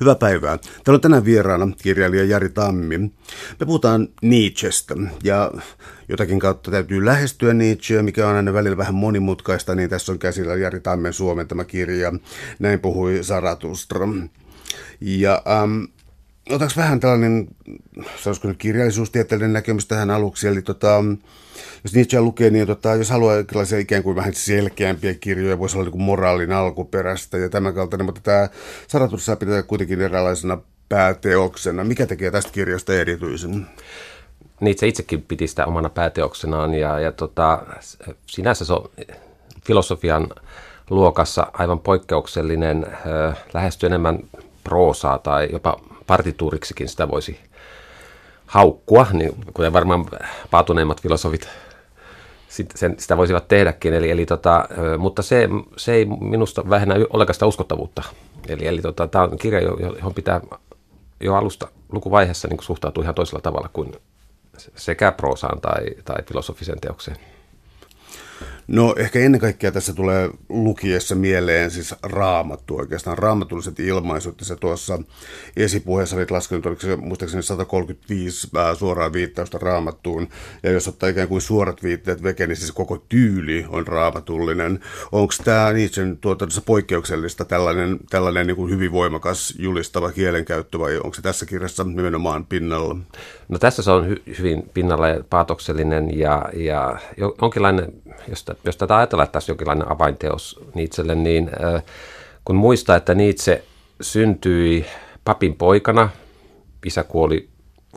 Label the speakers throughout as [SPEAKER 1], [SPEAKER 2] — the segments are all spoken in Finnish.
[SPEAKER 1] Hyvää päivää. Täällä on tänään vieraana kirjailija Jari Tammi. Me puhutaan Nietzschestä ja jotakin kautta täytyy lähestyä Nietzscheä, mikä on aina välillä vähän monimutkaista, niin tässä on käsillä Jari Tammen suomentama kirja. Näin puhui Zarathustra. Ja ähm, otaks vähän tällainen, sanoisiko nyt kirjallisuustieteellinen näkemys tähän aluksi, eli tota, jos Nietzsche lukee, niin tota, jos haluaa erilaisia ikään kuin vähän selkeämpiä kirjoja, voisi olla niin moraalin alkuperäistä ja tämän kaltainen, mutta tämä Saratussa pitää kuitenkin eräänlaisena pääteoksena. Mikä tekee tästä kirjasta erityisen?
[SPEAKER 2] Nietzsche itsekin piti sitä omana pääteoksenaan ja, ja tota, sinänsä se on filosofian luokassa aivan poikkeuksellinen, äh, lähestyy enemmän proosaa tai jopa partituuriksikin sitä voisi haukkua, niin kuten varmaan paatuneimmat filosofit sen, sitä voisivat tehdäkin, eli, eli tota, mutta se, se ei minusta vähennä ollenkaan sitä uskottavuutta. Eli, eli tota, tämä on kirja, johon pitää jo alusta lukuvaiheessa niin suhtautua ihan toisella tavalla kuin sekä proosaan tai, tai filosofiseen teokseen.
[SPEAKER 1] No ehkä ennen kaikkea tässä tulee lukiessa mieleen siis raamattu oikeastaan, raamatulliset ilmaisut. Se tuossa esipuheessa olit laskenut, oliko se muistaakseni 135 suoraa viittausta raamattuun. Ja jos ottaa ikään kuin suorat viitteet veke, niin siis koko tyyli on raamatullinen. Onko tämä Nietzschen tuotannossa poikkeuksellista tällainen, tällainen niin kuin hyvin voimakas julistava kielenkäyttö vai onko se tässä kirjassa nimenomaan pinnalla?
[SPEAKER 2] No tässä se on hy- hyvin pinnalla ja paatoksellinen ja, ja jonkinlainen, jos, jos tätä ajatellaan, että tässä jonkinlainen avainteos Nietzschelle, niin äh, kun muistaa, että Nietzsche syntyi papin poikana, isä kuoli,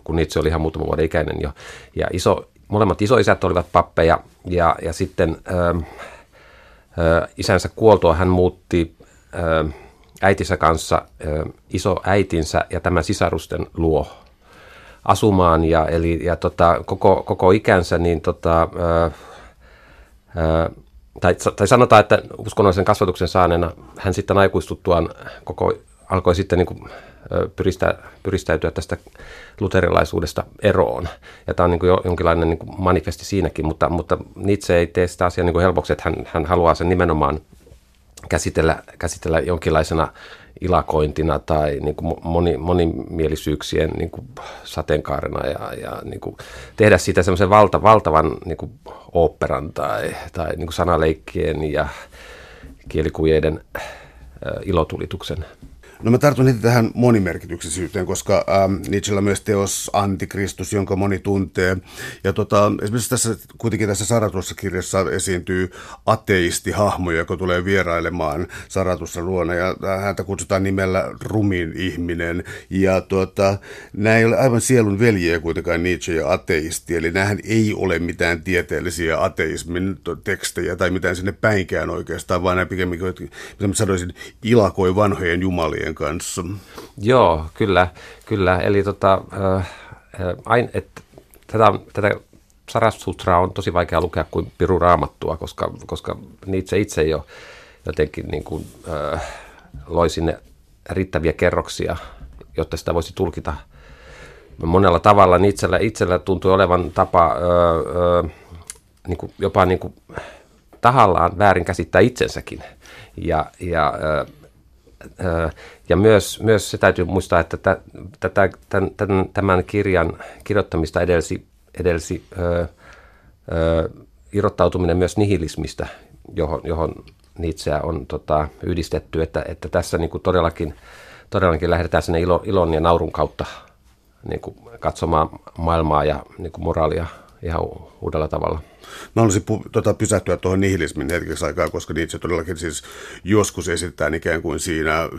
[SPEAKER 2] kun Nietzsche oli ihan muutama vuoden ikäinen jo, ja iso, molemmat isoisät olivat pappeja, ja, ja sitten äh, äh, isänsä kuoltua hän muutti äh, äitinsä kanssa äh, iso äitinsä ja tämän sisarusten luo asumaan ja, eli, ja tota, koko, koko ikänsä, niin tota, ää, ää, tai, tai sanotaan, että uskonnollisen kasvatuksen saaneena hän sitten aikuistuttuaan koko, alkoi sitten niin kuin, pyristä, pyristäytyä tästä luterilaisuudesta eroon. Ja tämä on niin kuin jonkinlainen niin kuin manifesti siinäkin, mutta, mutta Nietzsche ei tee sitä asiaa niin helpoksi, että hän, hän haluaa sen nimenomaan käsitellä, käsitellä jonkinlaisena ilakointina tai niin kuin moni, monimielisyyksien niin kuin sateenkaarena ja, ja niin kuin tehdä siitä semmoisen valta, valtavan niin kuin oopperan tai, tai niin kuin sanaleikkien ja kielikujeiden ilotulituksen.
[SPEAKER 1] No mä tartun heti tähän monimerkityksisyyteen, koska ähm, Nietzschellä myös teos Antikristus, jonka moni tuntee. Ja tota, esimerkiksi tässä, kuitenkin tässä Saratussa kirjassa esiintyy ateistihahmo, joka tulee vierailemaan Saratussa luona. Ja häntä kutsutaan nimellä rumin ihminen. Ja tota, nämä ei ole aivan sielun veljiä kuitenkaan Nietzsche ja ateisti. Eli nämähän ei ole mitään tieteellisiä ateismin tekstejä tai mitään sinne päinkään oikeastaan, vaan nämä pikemminkin, mitä mä sanoisin, ilakoi vanhojen jumalien kirjojen kanssa.
[SPEAKER 2] Joo, kyllä, kyllä. Eli tota, äh, ain, et, tätä, tätä Sarasutraa on tosi vaikea lukea kuin Piru Raamattua, koska, koska Nietzsche itse jo jotenkin niin kuin, äh, loi sinne riittäviä kerroksia, jotta sitä voisi tulkita monella tavalla. Itsellä, itsellä tuntui olevan tapa ö, ö, niin kuin, jopa niin kuin, tahallaan väärin käsittää itsensäkin. Ja, ja ö, ja myös, myös se täytyy muistaa, että tätä, tämän, tämän kirjan kirjoittamista edelsi, edelsi ö, ö, irrottautuminen myös nihilismistä, johon, johon Nietzscheä on tota, yhdistetty, että, että tässä niin kuin todellakin, todellakin lähdetään sinne ilo, ilon ja naurun kautta niin kuin katsomaan maailmaa ja niin kuin moraalia ihan uudella tavalla.
[SPEAKER 1] Mä haluaisin pu- tota, pysähtyä tuohon nihilismin hetkeksi aikaa, koska niitä todellakin siis joskus esitetään ikään kuin siinä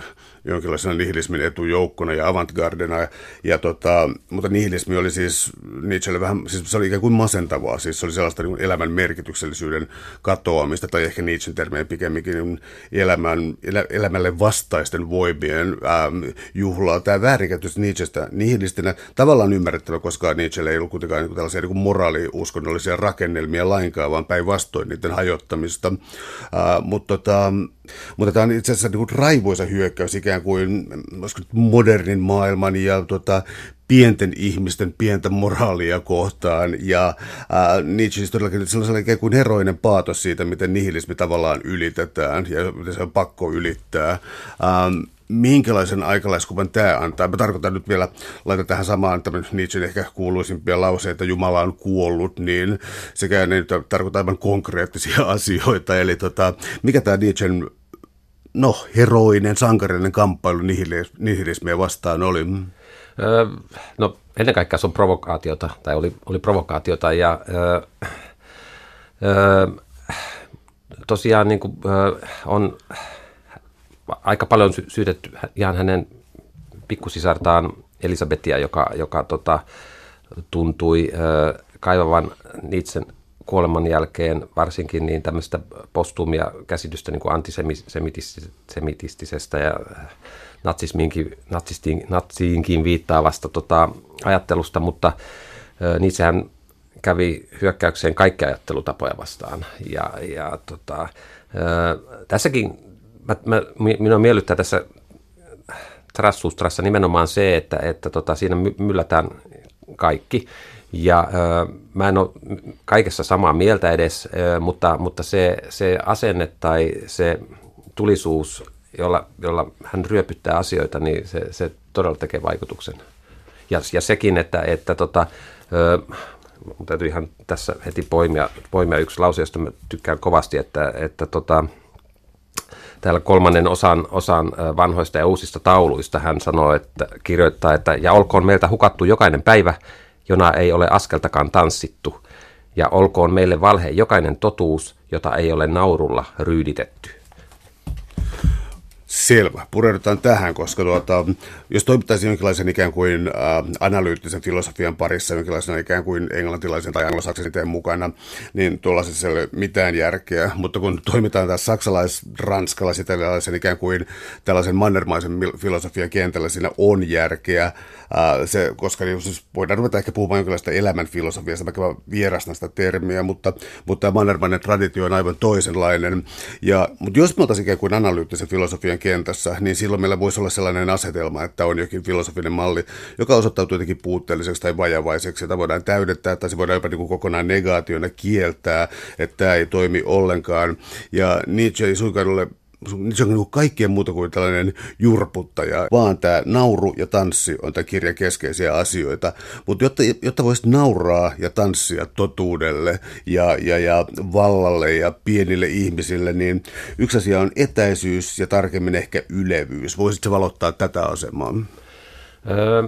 [SPEAKER 1] jonkinlaisena nihilismin etujoukkona ja avantgardena. Ja tota, mutta nihilismi oli siis Nietzschelle vähän, siis se oli ikään kuin masentavaa, siis se oli sellaista niin elämän merkityksellisyyden katoamista, tai ehkä Nietzschen termeen pikemminkin niin elämän, elä, elämälle vastaisten voimien ähm, juhlaa. Tämä väärinkäytös Nietzschestä nihilistinä tavallaan ymmärrettävä, koska Nietzschelle ei ollut kuitenkaan niin tällaisia niin moraaliuskonnollisia rakennelmia lainkaan, vaan päinvastoin niiden hajottamista. Äh, mutta tota, mutta tämä on itse asiassa niin raivoisa hyökkäys ikään kuin modernin maailman ja tota, pienten ihmisten pientä moraalia kohtaan. Ja äh, Nietzsche siis todellakin sellainen ikään kuin heroinen paatos siitä, miten nihilismi tavallaan ylitetään ja miten se on pakko ylittää. Ähm, minkälaisen aikalaiskuvan tämä antaa. Mä tarkoitan nyt vielä, laitan tähän samaan tämän Nietzschen ehkä kuuluisimpia lauseita, Jumala on kuollut, niin sekään ei nyt tarkoita aivan konkreettisia asioita. Eli tota, mikä tämä Nietzschen no, heroinen, sankarinen kamppailu nihilismiä vastaan oli?
[SPEAKER 2] Öö, no ennen kaikkea se on provokaatiota, tai oli, oli provokaatiota, ja öö, öö, tosiaan niin kuin, öö, on aika paljon sy- syytetty ihan hänen pikkusisartaan Elisabetia, joka, joka tota, tuntui öö, kaivavan Nietzschen kuoleman jälkeen varsinkin niin tämmöistä postuumia käsitystä niin kuin antisemitistisestä ja natsismiinkin, natsistiin, natsiinkin viittaavasta tota, ajattelusta, mutta niin sehän kävi hyökkäykseen kaikkia ajattelutapoja vastaan. Ja, ja tota, tässäkin mä, mä, minua miellyttää tässä Trassustrassa nimenomaan se, että, että tota, siinä myllätään kaikki. Ja ö, mä en ole kaikessa samaa mieltä edes, ö, mutta, mutta se, se asenne tai se tulisuus jolla, jolla hän ryöpyttää asioita, niin se, se todella tekee vaikutuksen. Ja, ja sekin, että, että tota, ö, täytyy ihan tässä heti poimia, poimia yksi lause, josta mä tykkään kovasti, että, että tota, täällä kolmannen osan, osan vanhoista ja uusista tauluista hän sanoo, että kirjoittaa, että ja olkoon meiltä hukattu jokainen päivä, jona ei ole askeltakaan tanssittu, ja olkoon meille valhe jokainen totuus, jota ei ole naurulla ryyditetty.
[SPEAKER 1] Selvä. Pureudutaan tähän, koska tuota, jos toimittaisiin jonkinlaisen ikään kuin ä, analyyttisen filosofian parissa, jonkinlaisen ikään kuin englantilaisen tai anglosaksisen mukana, niin tuollaisessa ei ole mitään järkeä. Mutta kun toimitaan tässä saksalais, ranskalais italialaisen ikään kuin tällaisen mannermaisen filosofian kentällä, siinä on järkeä. Ä, se, koska siis voidaan ruveta ehkä puhumaan jonkinlaista elämän filosofiasta, vaikka mä vierastan sitä termiä, mutta, mutta tämä mannermainen traditio on aivan toisenlainen. Ja, mutta jos me oltaisiin ikään kuin analyyttisen filosofian kentässä, niin silloin meillä voisi olla sellainen asetelma, että on jokin filosofinen malli, joka osoittautuu jotenkin puutteelliseksi tai vajavaiseksi, jota voidaan täydentää tai se voidaan jopa niin kuin kokonaan negaationa kieltää, että tämä ei toimi ollenkaan. Ja Nietzsche ei suinkaan ole se on niin kaikkea muuta kuin tällainen jurputtaja, vaan tämä nauru ja tanssi on tämä kirjan keskeisiä asioita. Mutta jotta, jotta voisi nauraa ja tanssia totuudelle ja, ja, ja vallalle ja pienille ihmisille, niin yksi asia on etäisyys ja tarkemmin ehkä ylevyys. Voisitko valottaa tätä asemaa?
[SPEAKER 2] Öö,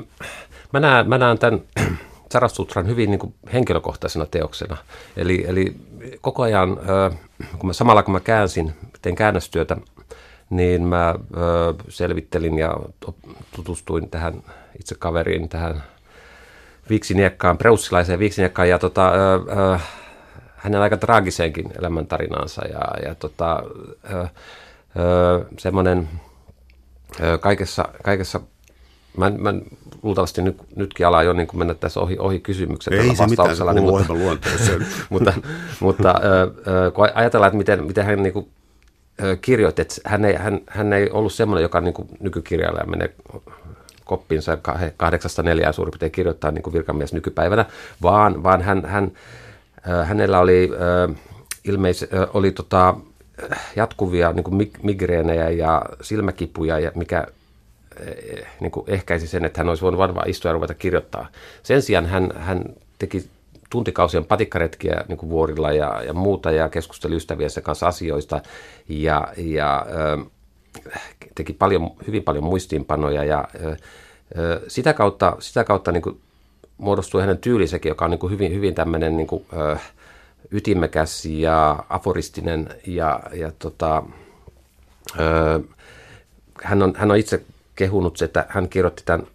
[SPEAKER 2] mä, näen, mä näen tämän Sarasutran hyvin niin kuin henkilökohtaisena teoksena. Eli, eli koko ajan, kun mä, samalla kun mä käänsin, tein käännöstyötä, niin mä ö, selvittelin ja tutustuin tähän itse kaveriin, tähän Viiksiniekkaan, preussilaiseen Viiksiniekkaan ja tota, ö, ö, hänen aika traagiseenkin elämäntarinaansa ja, ja tota, ö, ö, semmoinen ö, kaikessa, kaikessa Mä, mä luultavasti nyt, nytkin ala jo niin kuin mennä tässä ohi, ohi kysymykset.
[SPEAKER 1] Ei se mitään, se niin, mutta,
[SPEAKER 2] mutta, mutta äh, kun ajatellaan, että miten, miten hän niin kuin, kirjoitti, että hän ei, hän, hän ei ollut semmoinen, joka niin nykykirjailija menee koppinsa kahdeksasta neljään suurin piirtein kirjoittaa niin kuin virkamies nykypäivänä, vaan, vaan hän, hän, hänellä oli ilmeis, oli tota, jatkuvia niin kuin migreenejä ja silmäkipuja, ja mikä Eh, niin kuin ehkäisi sen, että hän olisi voinut varmaan istua ja ruveta kirjoittaa. Sen sijaan hän, hän teki tuntikausien patikkaretkiä niin kuin vuorilla ja, ja muuta ja keskusteli ystäviensä kanssa asioista ja, ja teki paljon, hyvin paljon muistiinpanoja ja sitä kautta, sitä kautta niin kuin muodostui hänen tyylisekin, joka on niin kuin hyvin, hyvin tämmöinen niin kuin, ytimekäs ja aforistinen ja, ja tota, hän, on, hän on itse kehunut, että hän kirjoitti tämän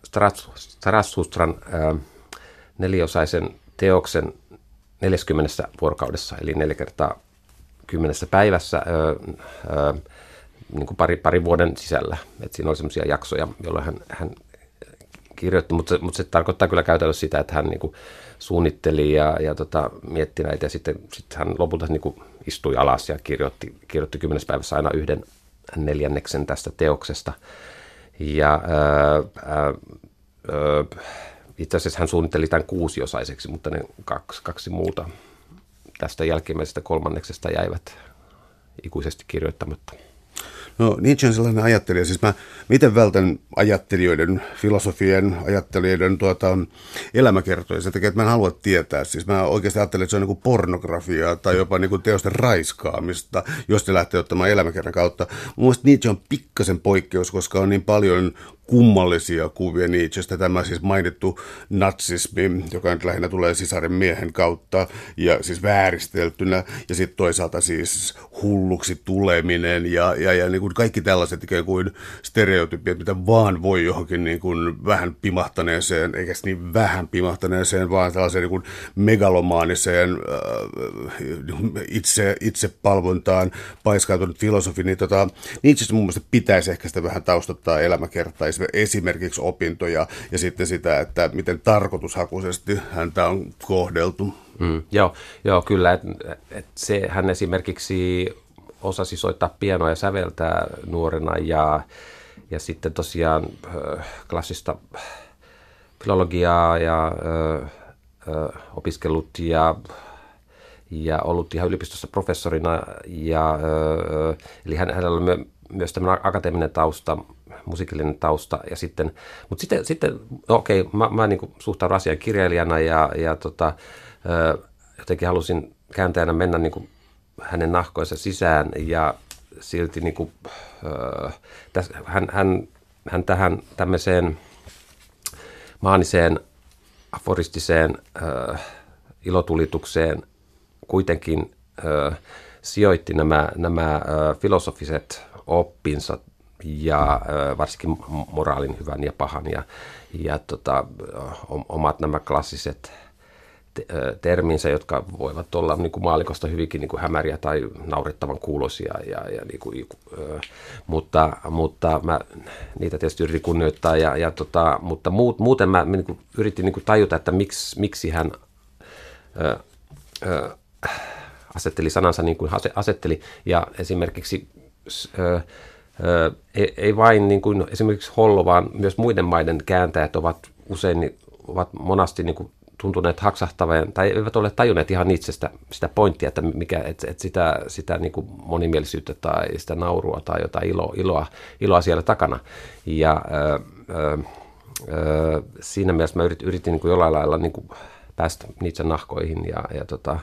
[SPEAKER 2] Strassustran neliosaisen teoksen 40 vuorokaudessa, eli neljä kertaa kymmenessä päivässä ö, ö, niin kuin pari, pari vuoden sisällä. Et siinä oli sellaisia jaksoja, jolloin hän, hän kirjoitti, mutta se, mutta se tarkoittaa kyllä käytännössä sitä, että hän niin kuin suunnitteli ja, ja tota, mietti näitä ja sitten, sitten hän lopulta niin kuin istui alas ja kirjoitti, kirjoitti kymmenessä päivässä aina yhden neljänneksen tästä teoksesta. Ja ää, ää, itse asiassa hän suunnitteli tämän kuusiosaiseksi, mutta ne kaksi, kaksi muuta tästä jälkimmäisestä kolmanneksesta jäivät ikuisesti kirjoittamatta.
[SPEAKER 1] No Nietzsche on sellainen ajattelija, siis mä miten vältän ajattelijoiden, filosofien, ajattelijoiden tuota, elämäkertoja sen takia, että mä en halua tietää. Siis mä oikeasti ajattelen, että se on niin kuin pornografiaa tai jopa niin kuin teosten raiskaamista, jos ne lähtee ottamaan elämäkerran kautta. Mun mielestä Nietzsche on pikkasen poikkeus, koska on niin paljon kummallisia kuvia Nietzschestä. Tämä siis mainittu natsismi, joka nyt lähinnä tulee sisaren miehen kautta ja siis vääristeltynä. Ja sitten toisaalta siis hulluksi tuleminen ja, ja, ja niin kuin kaikki tällaiset ikään kuin stereotypiat, mitä vaan voi johonkin niin kuin vähän pimahtaneeseen, eikä niin vähän pimahtaneeseen, vaan tällaiseen niin kuin megalomaaniseen äh, itse, itsepalvontaan paiskautunut filosofi, niin tota, Nietzschestä mun mielestä pitäisi ehkä sitä vähän taustottaa elämäkertaa esimerkiksi opintoja ja sitten sitä, että miten tarkoitushakuisesti häntä on kohdeltu.
[SPEAKER 2] Mm, joo, joo, kyllä. Et, et se, hän esimerkiksi osasi soittaa pianoa ja säveltää nuorena ja, ja sitten tosiaan klassista filologiaa ja äh, äh, opiskellut ja, ja ollut ihan yliopistossa professorina. Ja, eli hän, hänellä oli myös tämmöinen akateeminen tausta, musiikillinen tausta. Ja sitten, mutta sitten, sitten okei, okay, mä, mä niin suhtaudun asian kirjailijana ja, ja tota, jotenkin halusin kääntäjänä mennä niin hänen nahkoinsa sisään ja silti niin kuin, täs, hän, hän, hän tähän tämmöiseen maaniseen aforistiseen ilotulitukseen kuitenkin sijoitti nämä, nämä filosofiset oppinsa ja varsinkin moraalin hyvän ja pahan ja, ja tota, omat nämä klassiset terminsä, jotka voivat olla niin kuin maalikosta hyvinkin niin kuin hämäriä tai naurettavan kuulosia. Ja, ja niin kuin, mutta, mutta mä niitä tietysti yritin kunnioittaa, ja, ja tota, mutta muut, muuten mä niin kuin, yritin niin kuin tajuta, että miksi, miksi hän ö, ö, asetteli sanansa niin kuin asetteli. Ja esimerkiksi ö, ei, ei vain niin kuin esimerkiksi Hollo, vaan myös muiden maiden kääntäjät ovat usein ovat monasti niin kuin tuntuneet haksahtavan, tai eivät ole tajunneet ihan itsestä sitä pointtia, että, mikä, että, että sitä, sitä niin kuin monimielisyyttä tai sitä naurua tai jotain ilo, iloa, iloa siellä takana. Ja ö, ö, ö, siinä mielessä mä yritin, yritin niin kuin jollain lailla niin kuin päästä niitä nahkoihin ja, ja tota,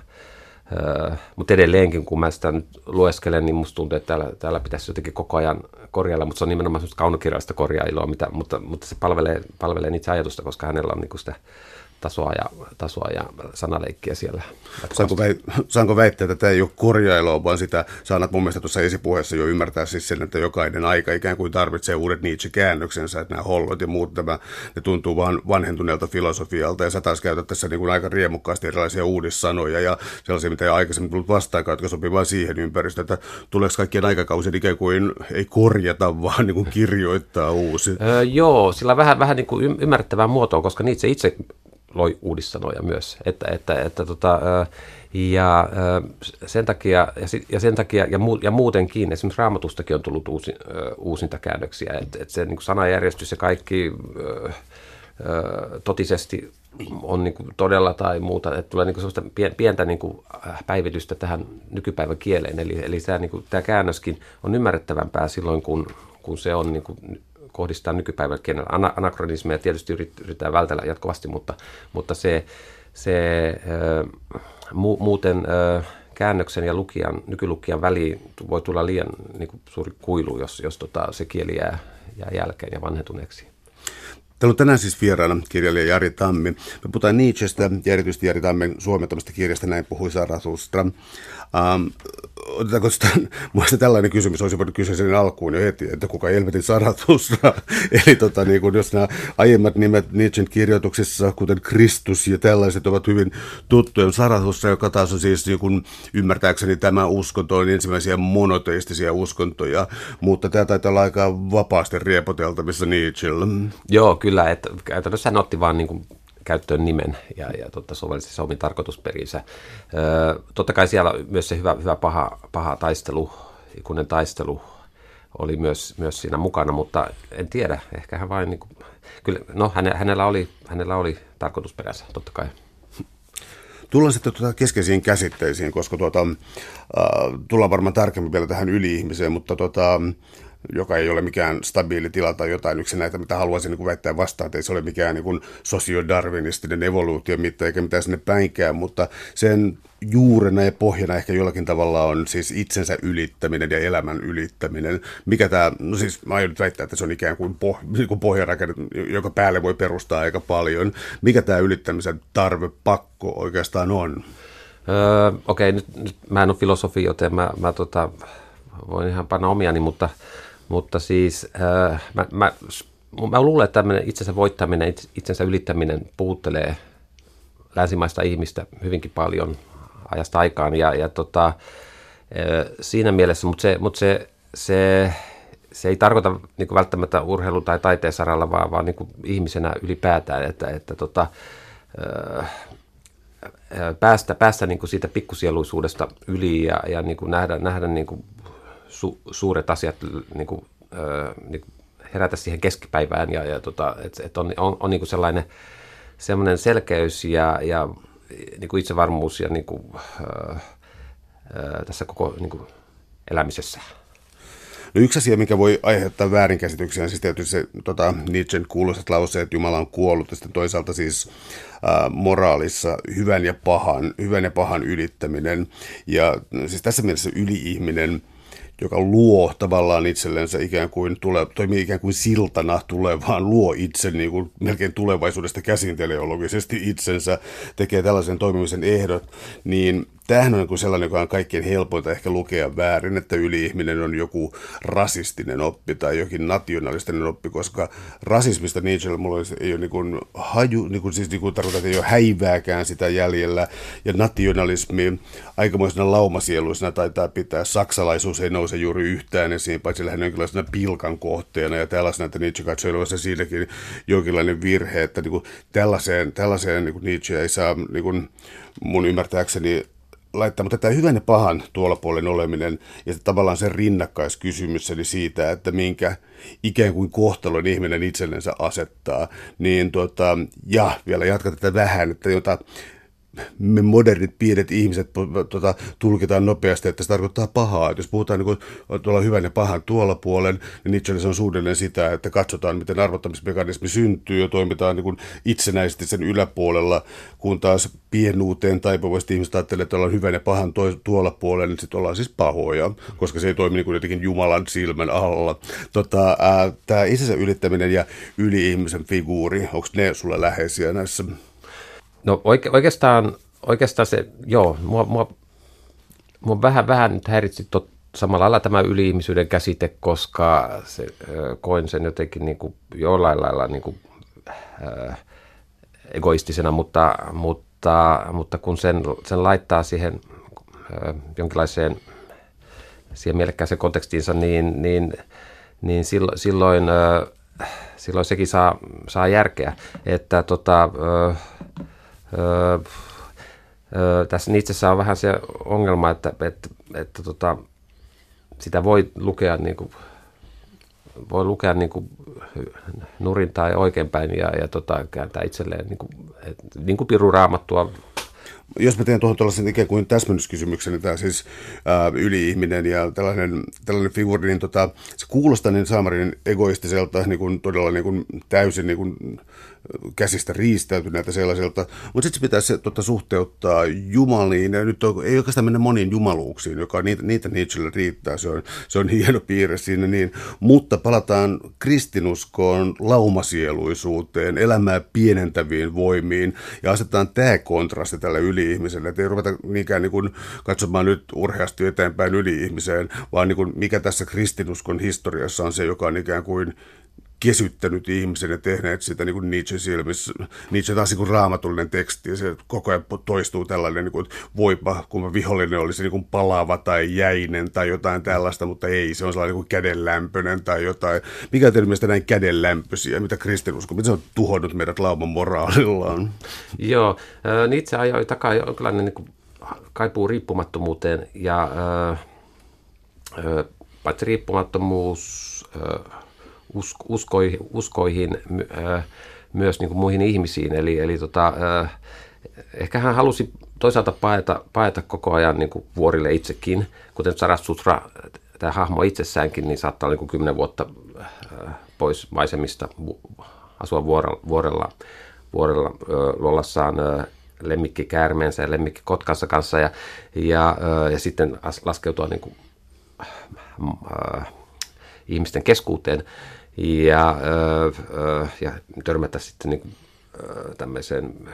[SPEAKER 2] mutta edelleenkin, kun mä sitä nyt lueskelen, niin musta tuntuu, että täällä, täällä pitäisi jotenkin koko ajan korjailla, mutta se on nimenomaan semmoista kaunokirjallista korjailoa, mitä, mutta, mutta se palvelee, palvelee niitä ajatusta, koska hänellä on niin sitä tasoa ja, tasoa ja sanaleikkiä siellä.
[SPEAKER 1] Saanko, väit, saanko väittää, että tämä ei ole korjailua, vaan sitä saanat mun mielestä tuossa esipuheessa jo ymmärtää siis sen, että jokainen aika ikään kuin tarvitsee uudet Nietzsche-käännöksensä, että nämä hollot ja muut, tämä, ne tuntuu vaan vanhentuneelta filosofialta, ja sä taas käytät tässä niin kuin aika riemukkaasti erilaisia uudissanoja ja sellaisia, mitä ei aikaisemmin tullut vastaan, jotka sopii vain siihen ympäristöön, että tuleeko kaikkien aikakausien ikään kuin ei korjata, vaan niin kuin kirjoittaa uusi.
[SPEAKER 2] Öö, joo, sillä vähän, vähän niin kuin ymmärrettävää muotoa, koska Nietzsche itse loi uudissanoja myös. Että, että, että tota, ja sen takia, ja sen takia ja, mu, ja muutenkin, esimerkiksi raamatustakin on tullut uusi, uusinta käännöksiä, että, että se niin kuin sanajärjestys ja kaikki totisesti on niin kuin todella tai muuta, että tulee niin kuin pientä niin kuin äh, päivitystä tähän nykypäivän kieleen. Eli, eli tämä, niin kuin, tämä käännöskin on ymmärrettävämpää silloin, kun, kun se on niin kuin kohdistaa nykypäivän kielellä. Anakronismeja tietysti yritetään vältellä jatkuvasti, mutta, mutta se, se mu, muuten käännöksen ja lukijan, nykylukijan väliin voi tulla liian niin kuin, suuri kuilu, jos, jos tota, se kieli jää, jää jälkeen ja vanhentuneeksi.
[SPEAKER 1] Täällä on tänään siis vieraana kirjailija Jari Tammi. Me puhutaan Nietzschestä ja erityisesti Jari Tammen suomentamasta kirjasta Näin puhui Zarathustra. Ähm, otetaanko sitä, muista tällainen kysymys, olisi voinut kysyä sen alkuun jo heti, että kuka helvetin Zarathustra. Eli tota, niin kun, jos nämä aiemmat nimet Nietzschen kirjoituksissa, kuten Kristus ja tällaiset, ovat hyvin tuttuja. Zarathustra, joka taas on siis niin kun, ymmärtääkseni tämä uskonto on ensimmäisiä monoteistisia uskontoja, mutta tämä taitaa olla aika vapaasti riepoteltavissa Nietzschellä.
[SPEAKER 2] Joo, kyllä, että käytännössä hän otti vaan niin kuin käyttöön nimen ja, ja totta, sovelsi se omin tarkoitusperinsä. Öö, totta kai siellä myös se hyvä, hyvä paha, paha taistelu, ikuinen taistelu oli myös, myös siinä mukana, mutta en tiedä, ehkä hän vain, niin kuin, kyllä, no hänellä oli, hänellä oli tarkoitusperänsä, totta kai.
[SPEAKER 1] Tullaan sitten tuota keskeisiin käsitteisiin, koska tuota, äh, tullaan varmaan tarkemmin vielä tähän yli-ihmiseen, mutta tuota, joka ei ole mikään stabiili tila tai jotain yksi näitä, mitä haluaisin niin kuin väittää vastaan, että ei se ole mikään niin sosiodarwinistinen evoluutio mitään, eikä mitään sinne päinkään, mutta sen juurena ja pohjana ehkä jollakin tavalla on siis itsensä ylittäminen ja elämän ylittäminen. Mikä tämä, no siis mä aion väittää, että se on ikään kuin, poh, niin kuin pohjarakenne, joka päälle voi perustaa aika paljon. Mikä tämä ylittämisen tarve, pakko oikeastaan on?
[SPEAKER 2] Öö, Okei, okay, nyt, nyt mä en ole filosofi, joten mä, mä tota, voin ihan panna omiani, mutta, mutta siis öö, mä, mä, mä luulen, että tämmöinen itsensä voittaminen, itsensä ylittäminen puuttelee länsimaista ihmistä hyvinkin paljon ajasta aikaan. Ja, ja tota, siinä mielessä, mutta se, mutta se, se, se ei tarkoita niin kuin välttämättä urheilu- tai taiteen saralla, vaan, vaan niin kuin ihmisenä ylipäätään, että, että tota, päästä, päästä niin kuin siitä pikkusieluisuudesta yli ja, ja niin kuin nähdä, nähdä niin kuin su, suuret asiat niin kuin, niin kuin herätä siihen keskipäivään ja, ja tota, että et on, on, on niin kuin sellainen semmoinen selkeys ja, ja niin kuin itsevarmuus ja niin kuin, äh, äh, tässä koko niin kuin, elämisessä.
[SPEAKER 1] No yksi asia, mikä voi aiheuttaa väärinkäsityksiä, on siis tietysti se tota, Nietzschen kuuluisat lauseet, että Jumala on kuollut, ja sitten toisaalta siis äh, moraalissa hyvän ja pahan, hyvän ja pahan ylittäminen. Ja siis tässä mielessä yli-ihminen – joka luo tavallaan itsellensä ikään kuin, tule, toimii ikään kuin siltana tulevaan, luo itse niin kuin melkein tulevaisuudesta käsin teleologisesti itsensä, tekee tällaisen toimimisen ehdot, niin tämähän on niin sellainen, joka on kaikkein helpointa ehkä lukea väärin, että yli-ihminen on joku rasistinen oppi tai jokin nationalistinen oppi, koska rasismista Nietzschellä mulla ei ole niin kuin haju, niin kuin, siis niin kuin tarkoittaa, että ei ole häivääkään sitä jäljellä, ja nationalismi aikamoisena laumasieluisena taitaa pitää, saksalaisuus ei nouse juuri yhtään esiin, paitsi lähinnä jonkinlaisena pilkan kohteena, ja tällaisena, että Nietzsche katsoi olevansa siinäkin jonkinlainen virhe, että niin kuin tällaiseen, tällaiseen niin kuin Nietzsche ei saa niin kuin mun ymmärtääkseni laittaa, mutta tämä hyvän ja pahan tuolla puolen oleminen ja tavallaan se rinnakkaiskysymys, eli siitä, että minkä ikään kuin kohtalon ihminen itsellensä asettaa, niin tuota, ja vielä jatkaa tätä vähän, että jota me modernit pienet ihmiset tota, tulkitaan nopeasti, että se tarkoittaa pahaa. Et jos puhutaan niin kuin, tuolla hyvän ja pahan tuolla puolen, niin Nietzschelle se on suunnilleen sitä, että katsotaan, miten arvottamismekanismi syntyy ja toimitaan niin kuin itsenäisesti sen yläpuolella, kun taas pienuuteen taipuvasti ihmiset ajattelee, että ollaan hyvän ja pahan toi, tuolla puolella, niin sitten ollaan siis pahoja, koska se ei toimi niin kuin jotenkin Jumalan silmän alla. Tota, Tämä itsensä ylittäminen ja yli-ihmisen figuuri, onko ne sulle läheisiä näissä
[SPEAKER 2] No oike, oikeastaan, oikeastaan se, joo, mua, mua, mua vähän, vähän nyt häiritsi tot, samalla lailla tämä yliihmisyyden käsite, koska se, koin sen jotenkin niin kuin jollain lailla niin kuin, äh, egoistisena, mutta, mutta, mutta kun sen, sen laittaa siihen äh, jonkinlaiseen siihen mielekkääseen kontekstiinsa, niin, niin, niin silloin, silloin, silloin sekin saa, saa järkeä. Että tota, äh, Öö, öö, tässä itsessä on vähän se ongelma, että, että, että tota, sitä voi lukea niin kuin, voi lukea niin kuin nurin tai oikeinpäin ja, ja tota, kääntää itselleen niin kuin, et, niin kuin piruraamattua
[SPEAKER 1] jos mä teen tuohon tuollaisen ikään kuin täsmennyskysymyksen, niin tämä siis ää, yli-ihminen ja tällainen, tällainen figuuri, niin tota, se kuulostaa niin saamarin egoistiselta, niin kuin todella niin kuin täysin niin kuin käsistä riistäytyneeltä sellaiselta, mutta sitten se pitäisi tota, suhteuttaa jumaliin, ja nyt on, ei oikeastaan mennä moniin jumaluuksiin, joka niitä, niitä Nietzschelle riittää, se on, se on hieno piirre siinä, niin, mutta palataan kristinuskoon, laumasieluisuuteen, elämää pienentäviin voimiin, ja asetetaan tämä kontrasti tälle yli-ihmiselle, että ei ruveta niinkään niin kuin katsomaan nyt urheasti eteenpäin yli-ihmiseen, vaan niin kuin mikä tässä kristinuskon historiassa on se, joka on ikään kuin kesyttänyt ihmisen ja tehneet sitä niin kuin Nietzsche silmissä. Nietzsche taas niin kuin raamatullinen teksti ja se koko ajan toistuu tällainen, niin kuin, että voipa, kun vihollinen olisi niin kuin palava tai jäinen tai jotain tällaista, mutta ei, se on sellainen niin kuin kädenlämpöinen tai jotain. Mikä on teidän mielestä näin kädenlämpöisiä, mitä kristinusko, mitä se on tuhonnut meidät lauman moraalillaan?
[SPEAKER 2] Joo, Nietzsche ajoi takaa jonkinlainen niin kuin kaipuu riippumattomuuteen ja äh, äh, paitsi riippumattomuus, äh, uskoihin, uskoihin myös niin kuin muihin ihmisiin. Eli, eli tota, ehkä hän halusi toisaalta paeta, paeta koko ajan niin kuin vuorille itsekin, kuten Sarasutra tämä hahmo itsessäänkin niin saattaa olla niin kymmenen vuotta pois maisemista, asua vuorella, vuorella, vuorella luollassaan lemmikki käärmeensä ja lemmikki kotkansa kanssa. Ja, ja, ja sitten laskeutua niin kuin, äh, ihmisten keskuuteen ja, äh, ja törmätä sitten niin äh, tämmöiseen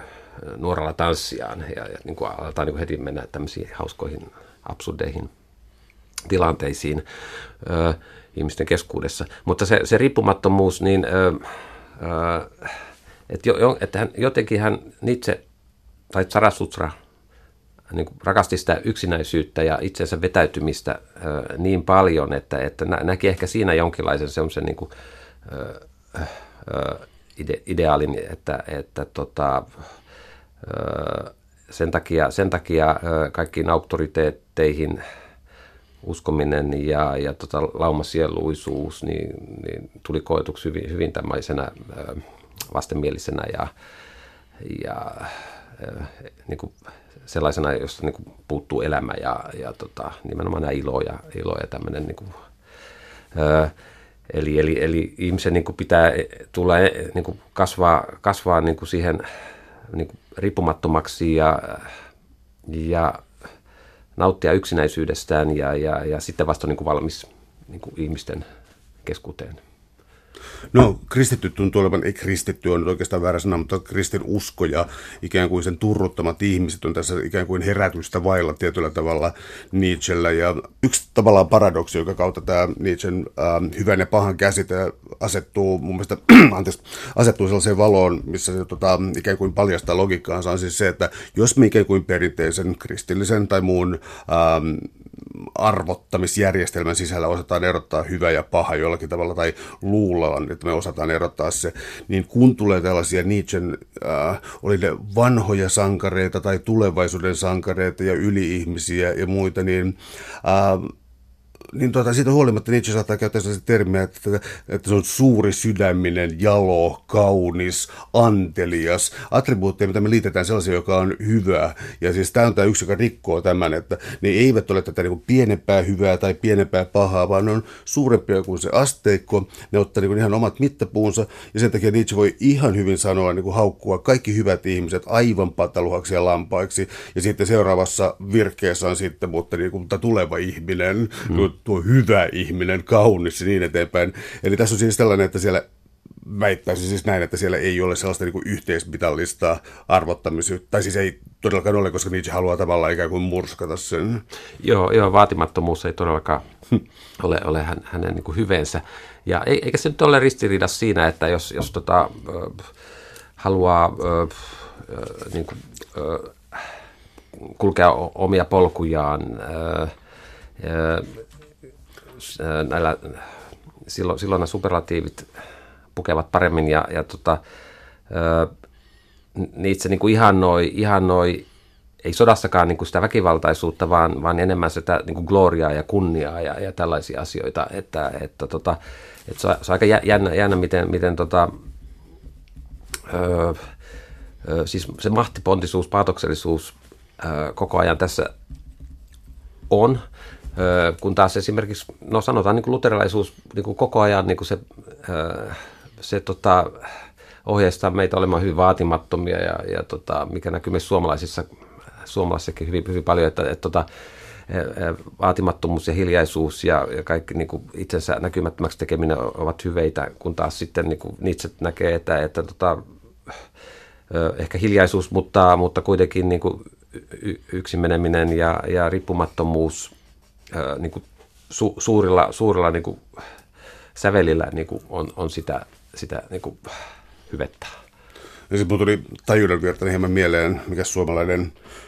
[SPEAKER 2] nuoralla tanssijaan ja, ja niin kuin aletaan niin kuin heti mennä tämmöisiin hauskoihin, absurdeihin tilanteisiin äh, ihmisten keskuudessa. Mutta se, se riippumattomuus, niin äh, äh, että jo, että hän, jotenkin hän itse tai Sarasutra niin kuin rakasti sitä yksinäisyyttä ja itsensä vetäytymistä niin paljon, että, että näki ehkä siinä jonkinlaisen semmoisen niin kuin, ide, ideaalin, että, että tota, ö, sen takia, sen takia ö, kaikkiin auktoriteetteihin uskominen ja, ja tota, laumasieluisuus niin, niin tuli koetuksi hyvin, hyvin tämmöisenä ö, vastenmielisenä ja, ja niin kuin sellaisena, josta niin kuin puuttuu elämä ja, ja tota, nimenomaan nämä ilo ja, ilo ja tämmöinen niin kuin, ö, Eli, eli, eli ihmisen niin kuin pitää tulla, niin kuin kasvaa, kasvaa niin kuin siihen niin kuin riippumattomaksi ja, ja nauttia yksinäisyydestään ja, ja, ja sitten vasta niin kuin valmis niin kuin ihmisten keskuuteen.
[SPEAKER 1] No kristitty tuntuu olevan, ei kristitty on oikeastaan väärä sana, mutta kristin usko ja ikään kuin sen turruttamat ihmiset on tässä ikään kuin herätystä vailla tietyllä tavalla Nietzschellä. Ja yksi tavallaan paradoksi, joka kautta tämä Nietzschen äh, hyvän ja pahan käsite asettuu mun mielestä anteeksi, asettuu sellaiseen valoon, missä se tota, ikään kuin paljastaa logiikkaansa, on siis se, että jos me ikään kuin perinteisen kristillisen tai muun ähm, arvottamisjärjestelmän sisällä osataan erottaa hyvä ja paha jollakin tavalla tai luullaan, että me osataan erottaa se, niin kun tulee tällaisia Nietzschen, äh, oli ne vanhoja sankareita tai tulevaisuuden sankareita ja yliihmisiä ja muita, niin äh, niin tuota, siitä huolimatta Nietzsche saattaa käyttää sellaisia termiä, että, että se on suuri sydäminen, jalo, kaunis, antelias. Attribuutteja, mitä me liitetään sellaisia, joka on hyvä. Ja siis tämä on tämä yksi, joka rikkoo tämän, että ne eivät ole tätä niin kuin pienempää hyvää tai pienempää pahaa, vaan ne on suurempia kuin se asteikko. Ne ottaa niin kuin ihan omat mittapuunsa. Ja sen takia Nietzsche voi ihan hyvin sanoa, niin kuin haukkua kaikki hyvät ihmiset aivan pataluhaksi ja lampaiksi. Ja sitten seuraavassa virkkeessä on sitten, mutta niin kuin tuleva ihminen, mm tuo hyvä ihminen, kaunis ja niin eteenpäin. Eli tässä on siis tällainen, että siellä väittäisin siis näin, että siellä ei ole sellaista niin yhteismitallista arvottamista, tai siis ei todellakaan ole, koska Nietzsche haluaa tavallaan ikään kuin murskata sen.
[SPEAKER 2] Joo, joo vaatimattomuus ei todellakaan ole, ole hän, hänen niin hyveensä. Ja eikä se nyt ole ristiriidassa siinä, että jos, jos tota, haluaa niin kuin, kulkea omia polkujaan, näillä, silloin, silloin nämä superlatiivit pukevat paremmin ja, ja tota, niitä se niin kuin ihannoi, ihannoi, ei sodassakaan niin kuin sitä väkivaltaisuutta, vaan, vaan enemmän sitä niin kuin gloriaa ja kunniaa ja, ja tällaisia asioita. Että, että, tota, että se, on, se on aika jännä, jännä miten, miten tota, öö, siis se mahtipontisuus, paatoksellisuus öö, koko ajan tässä on kun taas esimerkiksi, no sanotaan niin kuin luterilaisuus niin kuin koko ajan niin kuin se, se tota, ohjeistaa meitä olemaan hyvin vaatimattomia ja, ja tota, mikä näkyy myös suomalaisissa, suomalaisissakin hyvin, hyvin paljon, että, että tota, vaatimattomuus ja hiljaisuus ja, ja kaikki niin kuin itsensä näkymättömäksi tekeminen ovat hyveitä, kun taas sitten niin kuin Nietzsche näkee, että, että tota, ehkä hiljaisuus, mutta, mutta kuitenkin niin kuin yksin meneminen ja, ja riippumattomuus ää, niin kuin su, suurilla, suurilla niin kuin sävelillä niin kuin on, on sitä, sitä niin kuin hyvettä.
[SPEAKER 1] Ja sitten tuli tajuuden virtani hieman mieleen, mikä suomalainen,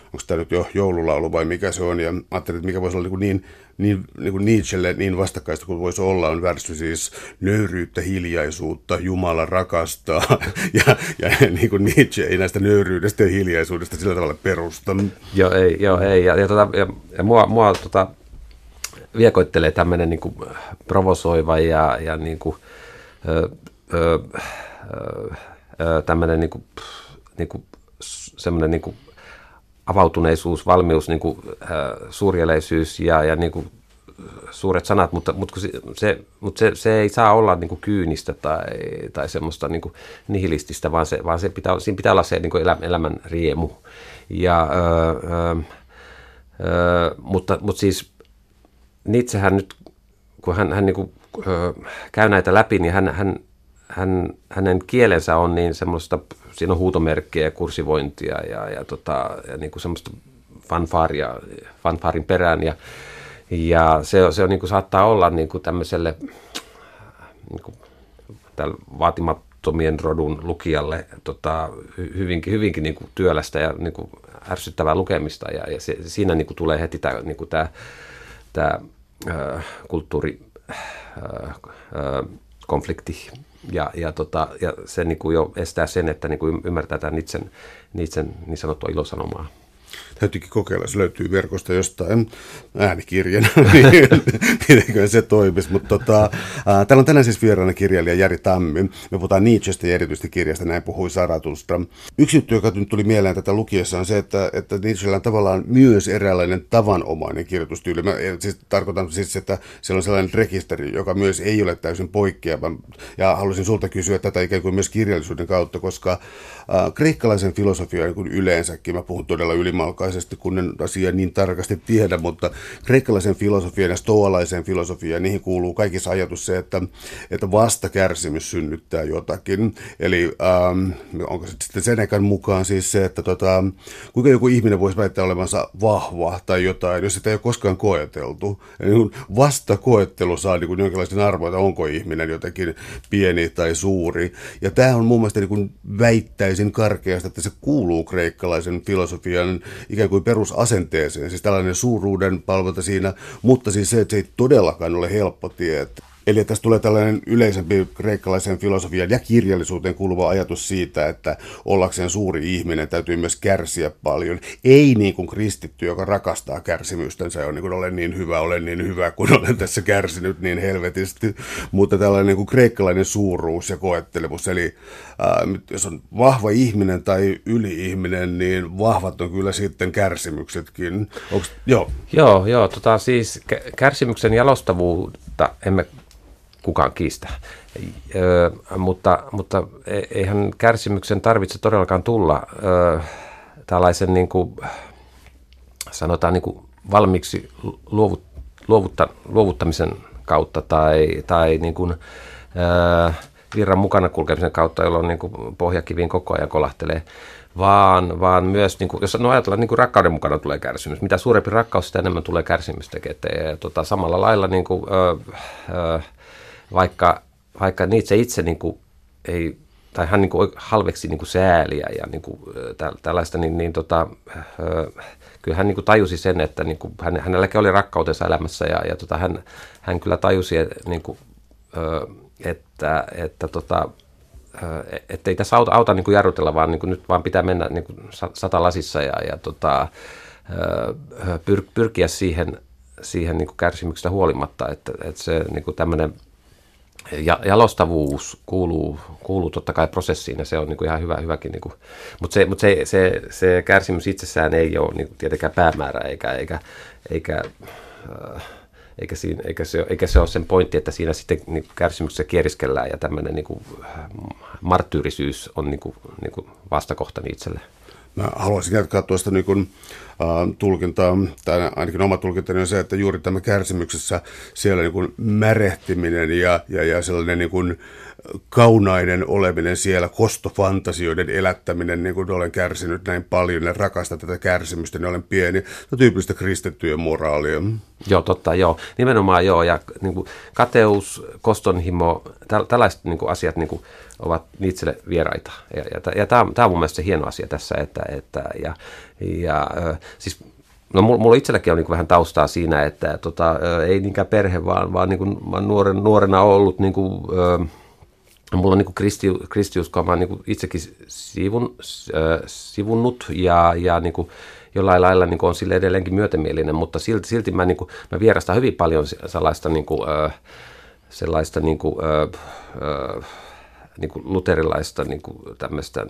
[SPEAKER 1] onko tämä nyt jo joululaulu vai mikä se on, ja ajattelin, että mikä voisi olla niin, niin, niin, niin kuin Nietzschelle niin vastakkaista kuin voisi olla, on värsy siis nöyryyttä, hiljaisuutta, Jumala rakastaa, ja, ja niin kuin Nietzsche ei näistä nöyryydestä ja hiljaisuudesta sillä tavalla perusta.
[SPEAKER 2] Joo, ei, joo, ei. Ja, ja, tota, ja, ja mua, mua tota, viekoittelee tämmöinen niin kuin provosoiva ja, ja niin kuin, ö, ö, ö, tämmöinen niin kuin, niin kuin, semmoinen niin kuin avautuneisuus, valmius, niin kuin, suurieleisyys ja, ja niin kuin, suuret sanat, mutta, mutta, se, se, mutta se, se ei saa olla niin kyynistä tai, tai semmoista niin nihilististä, vaan, se, vaan se pitää, siinä pitää olla se niin kuin elämän riemu. Ja, öö, öö, öö, mutta, mutta siis Nietzschehän nyt, kun hän, hän niin kuin, öö, käy näitä läpi, niin hän, hän, hän, hänen kielensä on niin semmoista, siinä on huutomerkkiä ja kursivointia ja, ja, tota, ja niin kuin semmoista fanfaaria, fanfaarin perään ja, ja se, se on, niin kuin, saattaa olla niin kuin tämmöiselle niin kuin, vaatimattomien rodun lukijalle tota, hyvinkin, hyvinkin niin kuin työlästä ja niin kuin ärsyttävää lukemista. Ja, ja se, siinä niin kuin tulee heti tämä, niin kuin tämä, tämä äh, kulttuuri, äh, konflikti ja, ja, tota, ja se niin kuin jo estää sen, että niin kuin ymmärtää tämän Nitsen, Nitsen niin sanottua ilosanomaa
[SPEAKER 1] täytyykin kokeilla, se löytyy verkosta jostain äänikirjana, niin mitenkään se toimisi. Mutta tota, ää, täällä on tänään siis vieraana kirjailija Jari Tammi. Me puhutaan Nietzschestä ja erityisesti kirjasta, näin puhui Saratusta. Yksi juttu, joka nyt tuli mieleen tätä lukiessa, on se, että, että Nietzschellä on tavallaan myös eräänlainen tavanomainen kirjoitustyyli. Mä siis tarkoitan siis, että siellä on sellainen rekisteri, joka myös ei ole täysin poikkeava. Ja haluaisin sulta kysyä tätä ikään kuin myös kirjallisuuden kautta, koska äh, kreikkalaisen filosofian niin yleensäkin, mä puhun todella ylimalkaisesti, mukaisesti, kun en asia niin tarkasti tiedä, mutta kreikkalaisen filosofian ja stoalaisen filosofian, niihin kuuluu kaikissa ajatus se, että, että vasta kärsimys synnyttää jotakin. Eli ähm, onko se sitten Senekan mukaan siis se, että tota, kuinka joku ihminen voisi väittää olevansa vahva tai jotain, jos sitä ei ole koskaan koeteltu. Eli niin vasta koettelu saa niin kuin jonkinlaisen arvoa, että onko ihminen jotenkin pieni tai suuri. Ja tämä on mun mielestä niin kuin väittäisin karkeasti, että se kuuluu kreikkalaisen filosofian ikään kuin perusasenteeseen, siis tällainen suuruuden palvonta siinä, mutta siis se, että se ei todellakaan ole helppo tie. Eli tässä tulee tällainen yleisempi kreikkalaisen filosofian ja kirjallisuuteen kuuluva ajatus siitä, että ollakseen suuri ihminen täytyy myös kärsiä paljon. Ei niin kuin kristitty, joka rakastaa kärsimystänsä ja on niin kuin olen niin hyvä, olen niin hyvä, kun olen tässä kärsinyt niin helvetisti. Mutta tällainen niin kuin kreikkalainen suuruus ja koettelemus. Eli ää, jos on vahva ihminen tai yli-ihminen, niin vahvat on kyllä sitten kärsimyksetkin. Onks,
[SPEAKER 2] joo. Joo, joo tota, siis kärsimyksen jalostavuutta emme kukaan kiistä. Ö, mutta, mutta e, eihän kärsimyksen tarvitse todellakaan tulla ö, tällaisen niin kuin, sanotaan niin kuin valmiiksi luovut, luovutta, luovuttamisen kautta tai, tai niin kuin, ö, virran mukana kulkemisen kautta, jolloin niin kuin pohjakiviin koko ajan kolahtelee, vaan, vaan myös, niin kuin, jos no ajatellaan, niin kuin rakkauden mukana tulee kärsimys. Mitä suurempi rakkaus, sitä enemmän tulee kärsimystä eteen. Ja, tota, samalla lailla niin kuin, ö, ö, vaikka, vaikka Nietzsche itse niin kuin ei, tai hän niin kuin halveksi niin kuin sääliä ja niin kuin, tä, tällaista, niin, niin tota, kyllä hän niin kuin tajusi sen, että niin kuin, hän, hänelläkin oli rakkautensa elämässä ja, ja tota, hän, hän kyllä tajusi, niin kuin, että, että tota, että ei tässä auta, auta niin kuin jarrutella, vaan niin kuin nyt vaan pitää mennä niin kuin sata lasissa ja, ja tota, pyr, pyrkiä siihen, siihen niin kuin kärsimyksestä huolimatta, että, että se niin kuin tämmöinen ja, jalostavuus kuuluu, kuuluu totta kai prosessiin ja se on niin kuin ihan hyvä, hyväkin. Niin kuin, mutta se, mutta se, se, se kärsimys itsessään ei ole niin tietenkään päämäärä eikä, eikä, eikä, äh, eikä, siinä, eikä, se, eikä se ole sen pointti, että siinä sitten niin kärsimyksessä kieriskellään ja tämmöinen niin kuin, marttyyrisyys on niin kuin, niin kuin vastakohtani itselle.
[SPEAKER 1] Mä haluaisin jatkaa tuosta niin kuin, äh, tulkintaa, tai ainakin oma tulkintani on se, että juuri tämä kärsimyksessä siellä niin kuin märehtiminen ja, ja, ja sellainen niin kuin kaunainen oleminen siellä, kostofantasioiden elättäminen, niin kuin olen kärsinyt näin paljon ja rakastan tätä kärsimystä, niin olen pieni. No tyypillistä kristittyjen moraalia.
[SPEAKER 2] Joo, totta, joo. Nimenomaan joo. Ja niin kuin kateus, kostonhimo, tä, tällaiset niin kuin asiat niin kuin, ovat Nietzschelle vieraita. Ja, ja, ja tämä, on mun mielestä se hieno asia tässä. Että, että, ja, ja, siis No mulla itselläkin on niin vähän taustaa siinä, että tota, ei niinkään perhe, vaan, vaan, niin kuin, nuoren, nuorena ollut niin kuin, mulla on niin kristi, kristiuskoa, mä oon niin itsekin sivun, äh, sivunnut ja, ja niin kuin jollain lailla niin on sille edelleenkin myötämielinen, mutta silti, silti mä, niin kuin, mä vierastan hyvin paljon sellaista, niin kuin, äh, sellaista niin kuin, äh, äh, niin kuin luterilaista niin kuin tämmöistä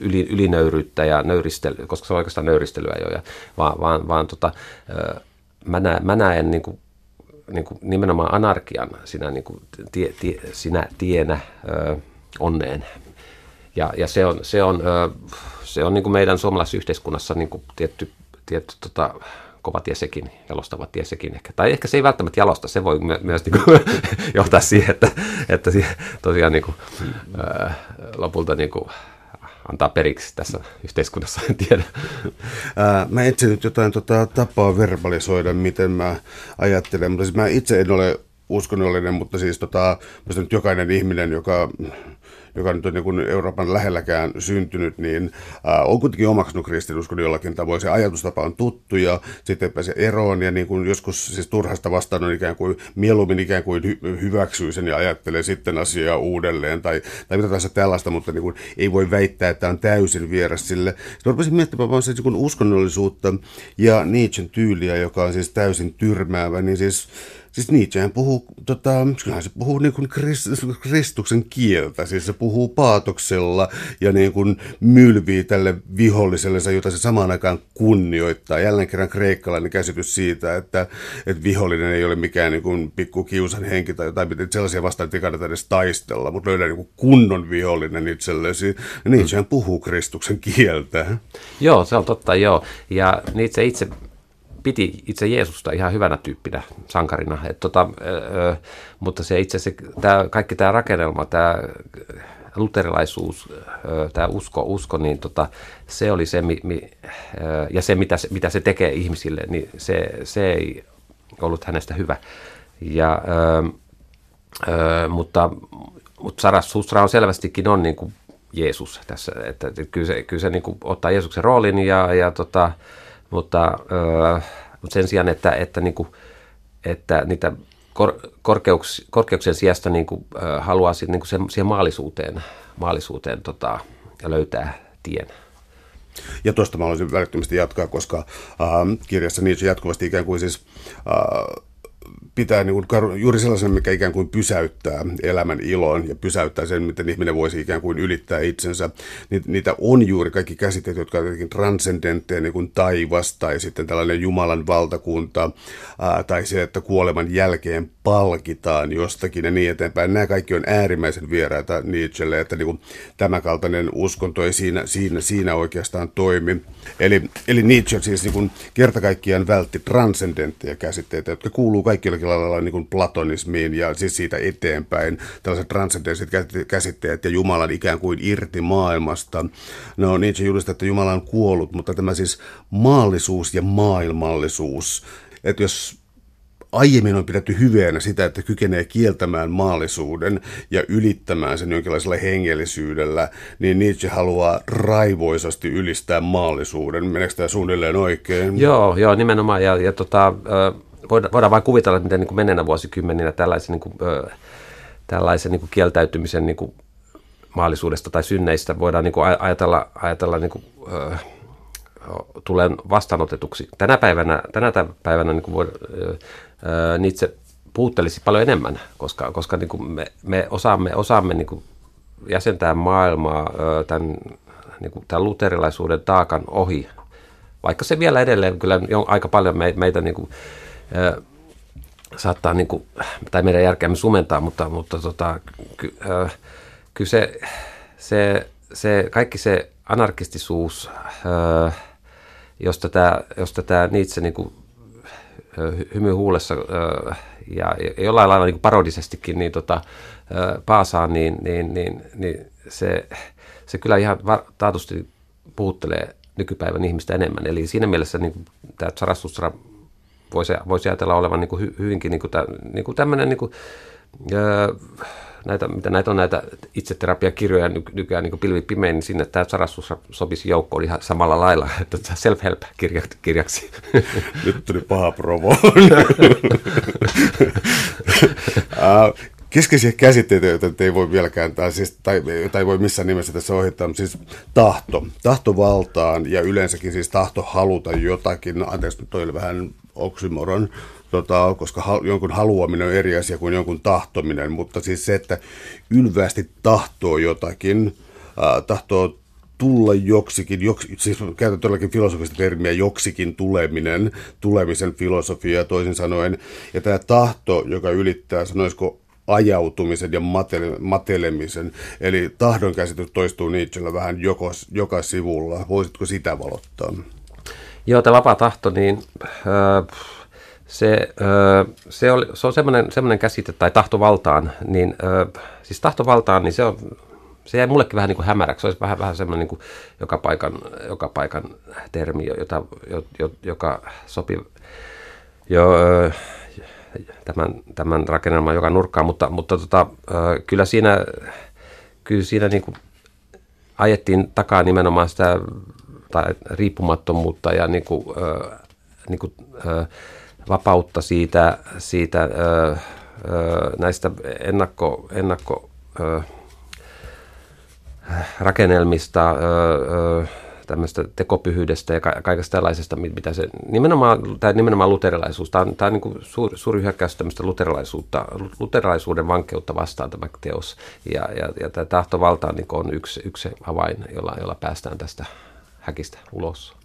[SPEAKER 2] yli, ylinöyryyttä ja nöyristelyä, koska se on oikeastaan nöyristelyä jo, ja, vaan, vaan, vaan tota, äh, mä, näen, mä näen niin kuin niin kuin nimenomaan anarkian sinä, niin kuin tie, tie, sinä tienä ö, onneen. Ja, ja se on, se on, ö, se on niin kuin meidän suomalaisessa yhteiskunnassa niin kuin tietty, tietty tota, kova tie sekin, jalostava tie sekin ehkä. Tai ehkä se ei välttämättä jalosta, se voi myös niin kuin, johtaa siihen, että, että tosiaan niin kuin, ö, lopulta niin kuin, antaa periksi tässä yhteiskunnassa, en tiedä.
[SPEAKER 1] Ää, mä etsin nyt jotain tota, tapaa verbalisoida, miten mä ajattelen, mutta siis mä itse en ole uskonnollinen, mutta siis tota, nyt jokainen ihminen, joka joka nyt on niin kuin Euroopan lähelläkään syntynyt, niin äh, on kuitenkin omaksunut kristinuskon jollakin tavoin. Se ajatustapa on tuttu ja sitten pääsee eroon ja niin kuin joskus siis turhasta vastaan on ikään kuin mieluummin ikään kuin hy- hyväksyy sen ja ajattelee sitten asiaa uudelleen tai, tai mitä tahansa tällaista, mutta niin kuin ei voi väittää, että on täysin vieras sille. Sitten rupesin miettimään vaan se niin kuin uskonnollisuutta ja Nietzschen tyyliä, joka on siis täysin tyrmäävä, niin siis Siis Nietzschehän puhuu, tota, kyllähän se puhuu niin kuin Kristuksen kieltä, siis se puhuu paatoksella ja niin kuin mylvii tälle viholliselle, jota se samaan aikaan kunnioittaa. Jälleen kerran kreikkalainen käsitys siitä, että, että vihollinen ei ole mikään niin kuin pikku kiusan henki tai jotain, että sellaisia vastaan ei kannata edes taistella, mutta löydä niin kuin kunnon vihollinen itsellesi. Nietzschehän puhuu Kristuksen kieltä.
[SPEAKER 2] Joo, se on totta, joo. Ja Nietzsche itse piti itse Jeesusta ihan hyvänä tyyppinä, sankarina. Et tota, ö, mutta se itse se, tää, kaikki tämä rakennelma, tämä luterilaisuus, tämä usko, usko, niin tota, se oli se, mi, mi, ja se mitä, se, mitä se tekee ihmisille, niin se, se ei ollut hänestä hyvä. Ja, ö, ö, mutta, mutta Saras Susra on selvästikin on niin kuin Jeesus tässä, että kyllä se, kyllä se niin kuin ottaa Jeesuksen roolin ja, ja tota, mutta, öö, mutta sen sijaan, että, että, niin kuin, että niitä kor, korkeuks, korkeuksien sijasta niin kuin, öö, haluaa sit, niin kuin sen, siihen maallisuuteen, maallisuuteen tota, ja löytää tien.
[SPEAKER 1] Ja tuosta mä haluaisin välittömästi jatkaa, koska äh, kirjassa Nietzsche jatkuvasti ikään kuin siis äh, pitää niin kuin, juuri sellaisen, mikä ikään kuin pysäyttää elämän ilon ja pysäyttää sen, miten ihminen voisi ikään kuin ylittää itsensä. Niitä on juuri kaikki käsitteet, jotka ovat jotenkin transcendentteja, niin kuin taivas tai sitten tällainen Jumalan valtakunta ää, tai se, että kuoleman jälkeen palkitaan jostakin ja niin eteenpäin. Nämä kaikki on äärimmäisen vieraita Nietzschelle, että niin kuin, tämä kaltainen uskonto ei siinä, siinä, siinä oikeastaan toimi. Eli, eli Nietzsche siis niin kuin, kerta kaikkiaan vältti transcendentteja käsitteitä, jotka kuuluu kaikki lailla niin kuin platonismiin ja siis siitä eteenpäin. Tällaiset transcendenttiset käsitteet ja Jumalan ikään kuin irti maailmasta. No Nietzsche julistaa, että Jumala on kuollut, mutta tämä siis maallisuus ja maailmallisuus, että jos aiemmin on pidetty hyveenä sitä, että kykenee kieltämään maallisuuden ja ylittämään sen jonkinlaisella hengellisyydellä, niin Nietzsche haluaa raivoisasti ylistää maallisuuden. Meneekö tämä suunnilleen oikein?
[SPEAKER 2] Joo, joo nimenomaan. Ja, ja tota, voidaan, voidaan vain kuvitella, miten niin kuin vuosikymmeninä tällaisen, niin kuin, ö, tällaisen niin kuin kieltäytymisen niin kuin maallisuudesta tai synneistä voidaan niin kuin ajatella, ajatella niin kuin, ö, tulen vastaanotetuksi. Tänä päivänä, tänä päivänä niin kuin voi, ö, Nietzsche puuttelisi paljon enemmän, koska, koska niin kuin me, me osaamme, osaamme niin kuin jäsentää maailmaa ö, tämän, niin kuin tämän luterilaisuuden taakan ohi, vaikka se vielä edelleen kyllä on aika paljon meitä, meitä niin kuin, saattaa, niin kuin, tai meidän järkeämme sumentaa, mutta, mutta tota, ky, äh, kyllä se, se, se, kaikki se anarkistisuus, äh, josta tämä, josta tämä Nietzsche niin kuin, hymy huulessa äh, ja jollain lailla niin parodisestikin niin tota, paasaa, niin, niin, niin, niin se, se kyllä ihan taatusti puhuttelee nykypäivän ihmistä enemmän. Eli siinä mielessä niin tämä Zarathustra voisi, voisi ajatella olevan niin kuin hy, hyvinkin niin kuin tä, niin kuin tämmöinen, niin kuin, öö, näitä, mitä näitä on näitä itseterapiakirjoja ny, nykyään niin pilvi pimein, niin sinne tämä Sarassus sopisi joukkoon ihan samalla lailla, että self-help-kirjaksi.
[SPEAKER 1] Nyt tuli paha provo. keskeisiä käsitteitä, joita ei voi vieläkään, tai, siis, tai, tai ei voi missään nimessä tässä ohittaa, mutta siis tahto, tahto valtaan ja yleensäkin siis tahto haluta jotakin, anteeksi nyt toi oli vähän oksimoron, tota, koska ha, jonkun haluaminen on eri asia kuin jonkun tahtominen, mutta siis se, että ylvästi tahtoo jotakin, äh, tahtoo tulla joksikin, joks, siis käytän todellakin filosofista termiä, joksikin tuleminen, tulemisen filosofia toisin sanoen, ja tämä tahto, joka ylittää, sanoisiko ajautumisen ja matele, matelemisen. Eli tahdon käsitys toistuu Nietzschellä vähän joko, joka sivulla. Voisitko sitä valottaa?
[SPEAKER 2] Joo, tämä vapaa tahto, niin äh, se, äh, se, oli, se on semmoinen, semmoinen käsite, tai tahtovaltaan, niin äh, siis tahtovaltaan, niin se on se jäi mullekin vähän niin kuin hämäräksi. Se olisi vähän, vähän semmoinen niin kuin joka, paikan, joka paikan termi, jota, jo, jo, joka sopii jo, tämän, tämän rakennelman joka nurkkaan, mutta, mutta tota, kyllä siinä, kyllä siinä niin kuin ajettiin takaa nimenomaan sitä tai riippumattomuutta ja niin kuin, niin kuin, vapautta siitä, siitä näistä ennakko, ennakko rakennelmista, tämmöistä tekopyhyydestä ja kaikesta tällaisesta, mitä se nimenomaan, tai nimenomaan luterilaisuus, tämä on, tämä on niin suuri, suuri hyökkäys tämmöistä luterilaisuutta, luterilaisuuden vankeutta vastaan tämä teos. Ja, ja, ja tämä tahtovalta niin on yksi, yksi avain, jolla, jolla päästään tästä häkistä ulos.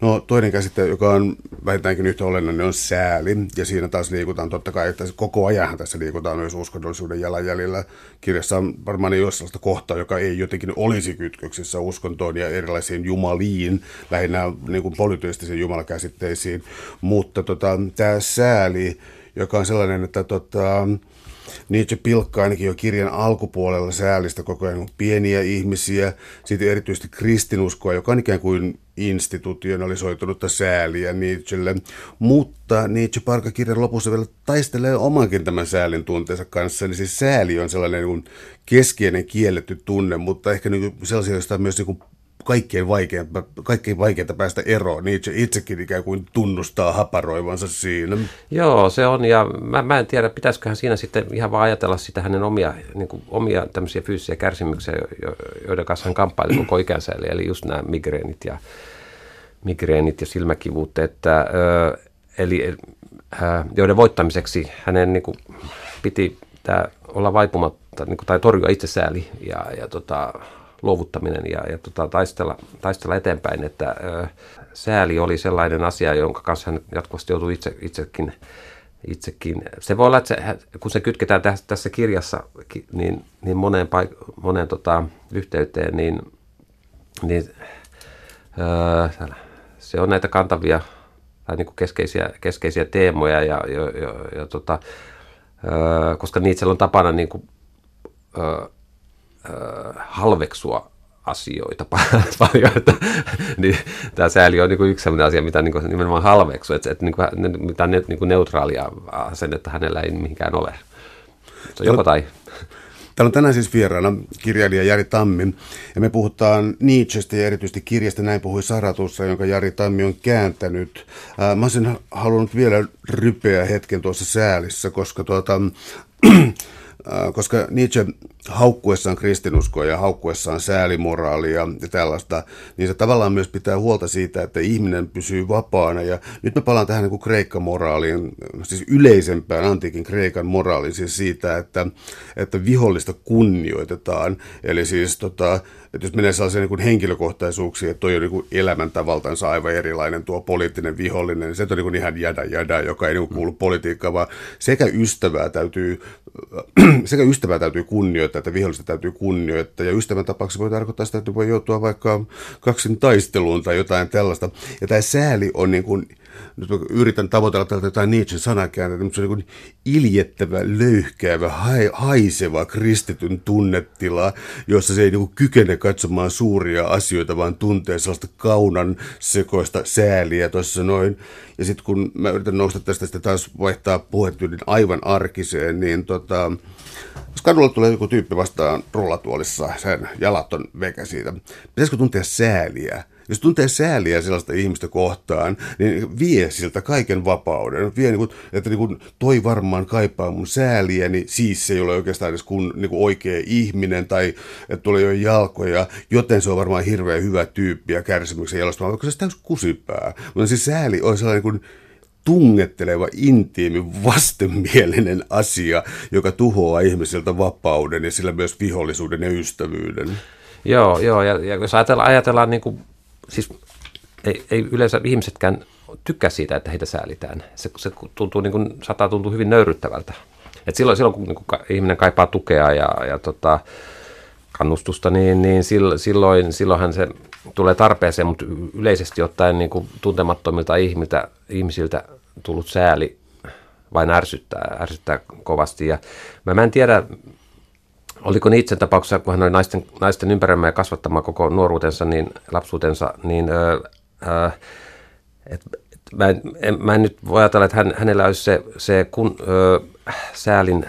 [SPEAKER 1] No toinen käsite, joka on vähintäänkin yhtä olennainen, on sääli. Ja siinä taas liikutaan totta kai, että koko ajan tässä liikutaan myös uskonnollisuuden jalanjäljellä. Kirjassa on varmaan ei ole sellaista kohtaa, joka ei jotenkin olisi kytköksissä uskontoon ja erilaisiin jumaliin, lähinnä niin kuin polyteistisiin jumalakäsitteisiin. Mutta tota, tämä sääli, joka on sellainen, että tota, Nietzsche pilkkaa ainakin jo kirjan alkupuolella säälistä koko ajan pieniä ihmisiä, sitten erityisesti kristinuskoa, joka on ikään kuin institutionalisoitunutta sääliä Nietzschelle. Mutta Nietzsche parkakirjan lopussa vielä taistelee omankin tämän säälin tunteensa kanssa. Eli siis sääli on sellainen niin keskeinen kielletty tunne, mutta ehkä niin sellaisia, joista myös niin kaikkein vaikeinta, kaikkein vaikeinta päästä eroon. Nietzsche itsekin ikään kuin tunnustaa haparoivansa siinä.
[SPEAKER 2] Joo, se on. Ja mä, mä en tiedä, pitäisiköhän siinä sitten ihan vaan ajatella sitä hänen omia, niin kuin, omia tämmöisiä fyysisiä kärsimyksiä, joiden kanssa hän kamppaili koko ikänsä. Eli, eli just nämä migreenit ja, migreenit ja silmäkivut. Että, ö, eli ö, joiden voittamiseksi hänen niin kuin, piti tää olla vaipumatta niin kuin, tai torjua itsesääli ja, ja tota, luovuttaminen ja, ja tota, taistella, taistella eteenpäin, että ö, sääli oli sellainen asia, jonka kanssa hän jatkuvasti joutui itse, itsekin, itsekin. Se voi olla, että se, kun se kytketään tässä, tässä kirjassa niin, niin moneen, paik- moneen tota, yhteyteen, niin, niin ö, se on näitä kantavia tai niin kuin keskeisiä, keskeisiä teemoja, ja, ja, ja, ja tota, ö, koska niitä on tapana niin kuin, ö, halveksua asioita paljon, että niin, tämä sääli on niin yksi sellainen asia, mitä niin nimenomaan halveksuu, että, että niin kuin, mitä ne, niin kuin neutraalia asennetta hänellä ei mihinkään ole. Se on joko tai.
[SPEAKER 1] Täällä on tänään siis vieraana kirjailija Jari Tammi, ja me puhutaan Nietzschestä ja erityisesti kirjasta Näin puhui Saratussa, jonka Jari Tammi on kääntänyt. Mä olisin halunnut vielä rypeä hetken tuossa säälissä, koska tuota, Äh, koska Nietzsche haukkuessaan kristinuskoa ja haukkuessaan säälimoraalia ja tällaista, niin se tavallaan myös pitää huolta siitä, että ihminen pysyy vapaana. Ja nyt me palaan tähän niin Kreikka-moraaliin, siis yleisempään antiikin Kreikan moraaliin, siis siitä, että, että vihollista kunnioitetaan. Eli siis tota, että jos menee sellaisiin niin henkilökohtaisuuksiin, että toi on niin elämäntavaltansa aivan erilainen tuo poliittinen vihollinen, niin se on niin ihan jädä jädä, joka ei niin kuulu politiikkaan, vaan sekä ystävää täytyy, sekä ystävää täytyy kunnioittaa, että vihollista täytyy kunnioittaa, ja ystävän tapauksessa voi tarkoittaa sitä, että voi joutua vaikka kaksin taisteluun tai jotain tällaista. Ja tämä sääli on niin kuin, nyt mä yritän tavoitella tältä jotain Nietzschen sanakääntä, mutta se on niin iljettävä, löyhkäävä, haiseva kristityn tunnetila, jossa se ei niin kykene katsomaan suuria asioita, vaan tuntee sellaista kaunan sekoista sääliä tuossa noin. Ja sitten kun mä yritän nousta tästä sitten taas vaihtaa puhetyylin aivan arkiseen, niin tota, jos kadulla tulee joku tyyppi vastaan rullatuolissa, sen jalat on vekä siitä, pitäisikö tuntea sääliä? Jos tuntee sääliä sellaista ihmistä kohtaan, niin vie siltä kaiken vapauden. Vie, niin kuin, että niin kuin, toi varmaan kaipaa mun sääliä, niin siis se ei ole oikeastaan edes kun, niin kuin oikea ihminen tai että tulee jo jalkoja, joten se on varmaan hirveän hyvä tyyppi ja kärsimyksen jalostama, vaikka se täysin kusipää. Mutta siis sääli on sellainen kuin tungetteleva, intiimi, vastenmielinen asia, joka tuhoaa ihmisiltä vapauden ja sillä myös vihollisuuden ja ystävyyden.
[SPEAKER 2] Joo, joo ja, ja jos ajatellaan, ajatellaan niin kuin, siis ei, ei yleensä ihmisetkään tykkää siitä, että heitä säälitään. Se, se tuntuu, niin kuin, saattaa tuntua hyvin nöyryttävältä. Et silloin, silloin, kun niin kuin, ihminen kaipaa tukea ja, ja tota, kannustusta, niin, niin silloin, silloinhan se tulee tarpeeseen, mutta yleisesti ottaen niin kuin tuntemattomilta ihmiltä, ihmisiltä tullut sääli vain ärsyttää, ärsyttää kovasti. Ja mä, mä en tiedä, oliko Niitsen tapauksessa, kun hän oli naisten, naisten ympäröimä ja kasvattama koko nuoruutensa, niin lapsuutensa, niin ö, ö, et, mä, en, en, mä en nyt voi ajatella, että hän, hänellä olisi se, se kun, ö, säälin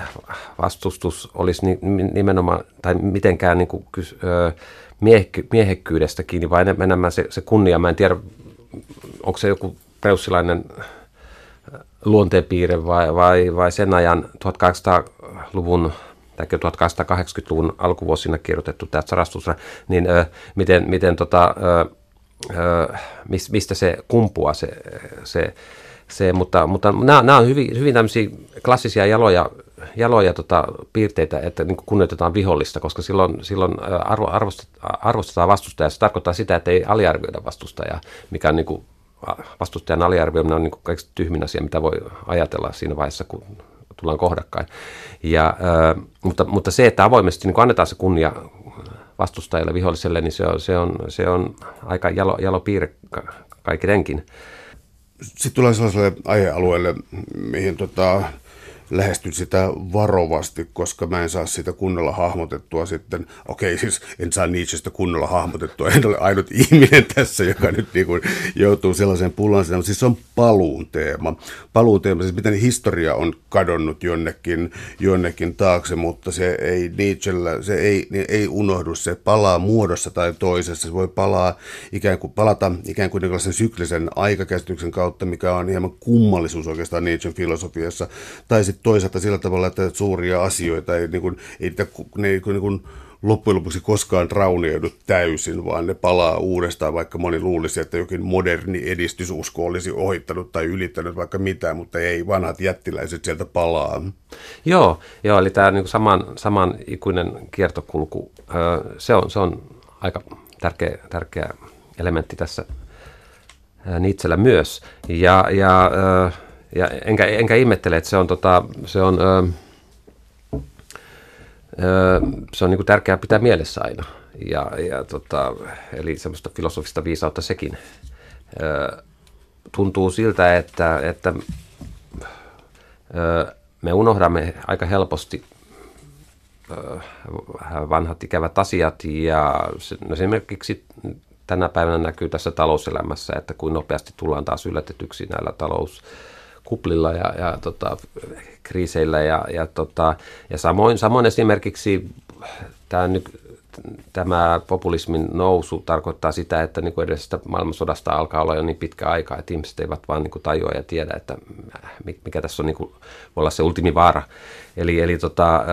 [SPEAKER 2] vastustus olisi ni, nimenomaan, tai mitenkään niin kuin, miehekky, miehekkyydestä kiinni, enemmän, enemmän se, se kunnia. Mä en tiedä, onko se joku preussilainen luonteenpiirre vai, vai, vai sen ajan 1800-luvun tai 1880-luvun alkuvuosina kirjoitettu tämä sarastus, niin ö, miten, miten tota, ö, ö, mistä se kumpuaa se, se, se mutta, mutta nämä, nämä on hyvin, hyvin tämmöisiä klassisia jaloja, jaloja tota, piirteitä, että niin kunnioitetaan vihollista, koska silloin, silloin arvo, arvostetaan, arvostetaan vastustajaa. Se tarkoittaa sitä, että ei aliarvioida vastustajaa, mikä on niin kuin, vastustajan aliarvioiminen on niin kaikista tyhmin asia, mitä voi ajatella siinä vaiheessa, kun tullaan kohdakkain. Ja, äh, mutta, mutta se, että avoimesti niin annetaan se kunnia vastustajalle, viholliselle, niin se on, se on, se on aika jalo, jalo piirre kaikidenkin.
[SPEAKER 1] Sitten tulee sellaiselle aihealueelle, mihin tota, lähestyn sitä varovasti, koska mä en saa sitä kunnolla hahmotettua sitten. Okei, siis en saa Nietzschestä kunnolla hahmotettua. En ole ainut ihminen tässä, joka nyt niin kuin joutuu sellaiseen pullaan. Mutta siis se on paluun teema. Paluun teema, siis miten historia on kadonnut jonnekin, jonnekin taakse, mutta se ei Nietzschellä, se ei, ei unohdu. Se palaa muodossa tai toisessa. Se voi palaa ikään kuin, palata ikään kuin syklisen aikakäsityksen kautta, mikä on hieman kummallisuus oikeastaan Nietzschen filosofiassa. Tai sitten toisaalta sillä tavalla, että suuria asioita ei, niin kuin, ei ne ei niin kuin, loppujen lopuksi koskaan raunioidu täysin, vaan ne palaa uudestaan, vaikka moni luulisi, että jokin moderni edistysusko olisi ohittanut tai ylittänyt vaikka mitään, mutta ei, vanhat jättiläiset sieltä palaa.
[SPEAKER 2] Joo, joo eli tämä niin saman, saman ikuinen kiertokulku, se on, se on aika tärkeä, tärkeä elementti tässä Nietzschellä myös. Ja, ja ja enkä, enkä ihmettele, että se on, tota, se on, ö, ö, se on niin tärkeää pitää mielessä aina. Ja, ja tota, eli semmoista filosofista viisautta sekin. Ö, tuntuu siltä, että, että ö, me unohdamme aika helposti ö, vanhat ikävät asiat ja no esimerkiksi tänä päivänä näkyy tässä talouselämässä, että kuin nopeasti tullaan taas yllätetyksi näillä talous kuplilla ja, ja tota, kriiseillä ja, ja, tota, ja samoin, samoin esimerkiksi tämä, tämä populismin nousu tarkoittaa sitä, että niin kuin edellisestä maailmansodasta alkaa olla jo niin pitkä aika, että ihmiset eivät vaan niin kuin tajua ja tiedä, että mikä tässä on, niin kuin, voi olla se ultimivaara. Eli, eli tota,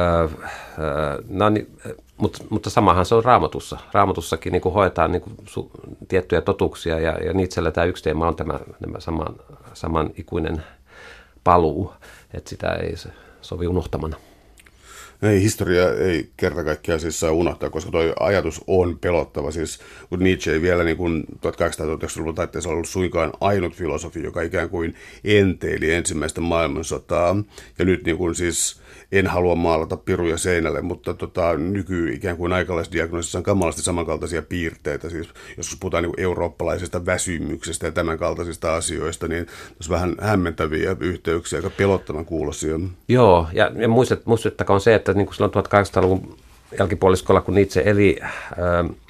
[SPEAKER 2] no, niin, mutta, mutta samahan se on raamatussa. Raamatussakin niin kuin hoetaan niin kuin su, tiettyjä totuuksia ja, ja Nietzschellä tämä yksi teema on tämä, tämä saman, saman ikuinen paluu, että sitä ei sovi unohtamana.
[SPEAKER 1] Ei, historia ei kerta kaikkiaan siis saa unohtaa, koska tuo ajatus on pelottava. Siis kun Nietzsche ei vielä niin kuin 1800-luvun taitteessa ollut suinkaan ainut filosofi, joka ikään kuin enteili ensimmäistä maailmansotaa. Ja nyt niin kuin siis en halua maalata piruja seinälle, mutta tota, nyky ikään kuin aikalaisdiagnoosissa on kamalasti samankaltaisia piirteitä. Siis jos puhutaan niin eurooppalaisesta väsymyksestä ja tämän kaltaisista asioista, niin tässä vähän hämmentäviä yhteyksiä, aika pelottavan kuulosia.
[SPEAKER 2] Joo, ja, ja muistet, muistettakoon se, että niin kuin silloin 1800-luvun jälkipuoliskolla, kun itse eli,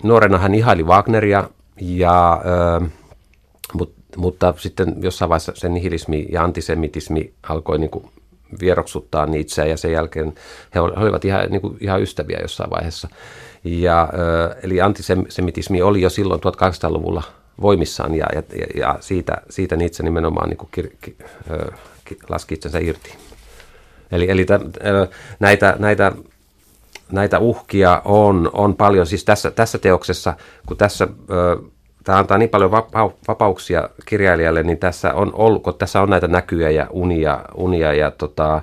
[SPEAKER 2] nuorena hän ihaili Wagneria, ja, äh, mutta, sitten jossain vaiheessa se nihilismi ja antisemitismi alkoi niin kuin vieroksuttaa Nietzscheä ja sen jälkeen he olivat ihan, niin kuin, ihan ystäviä jossain vaiheessa. Ja, eli antisemitismi oli jo silloin 1800-luvulla voimissaan ja, ja, ja siitä, siitä Nietzsche nimenomaan niin kuin kir, ki, ki, laski itsensä irti. Eli, eli t, näitä, näitä, näitä uhkia on, on paljon. Siis tässä, tässä teoksessa, kun tässä tämä antaa niin paljon vapauksia kirjailijalle, niin tässä on ollut, kun tässä on näitä näkyjä ja unia, unia ja tota,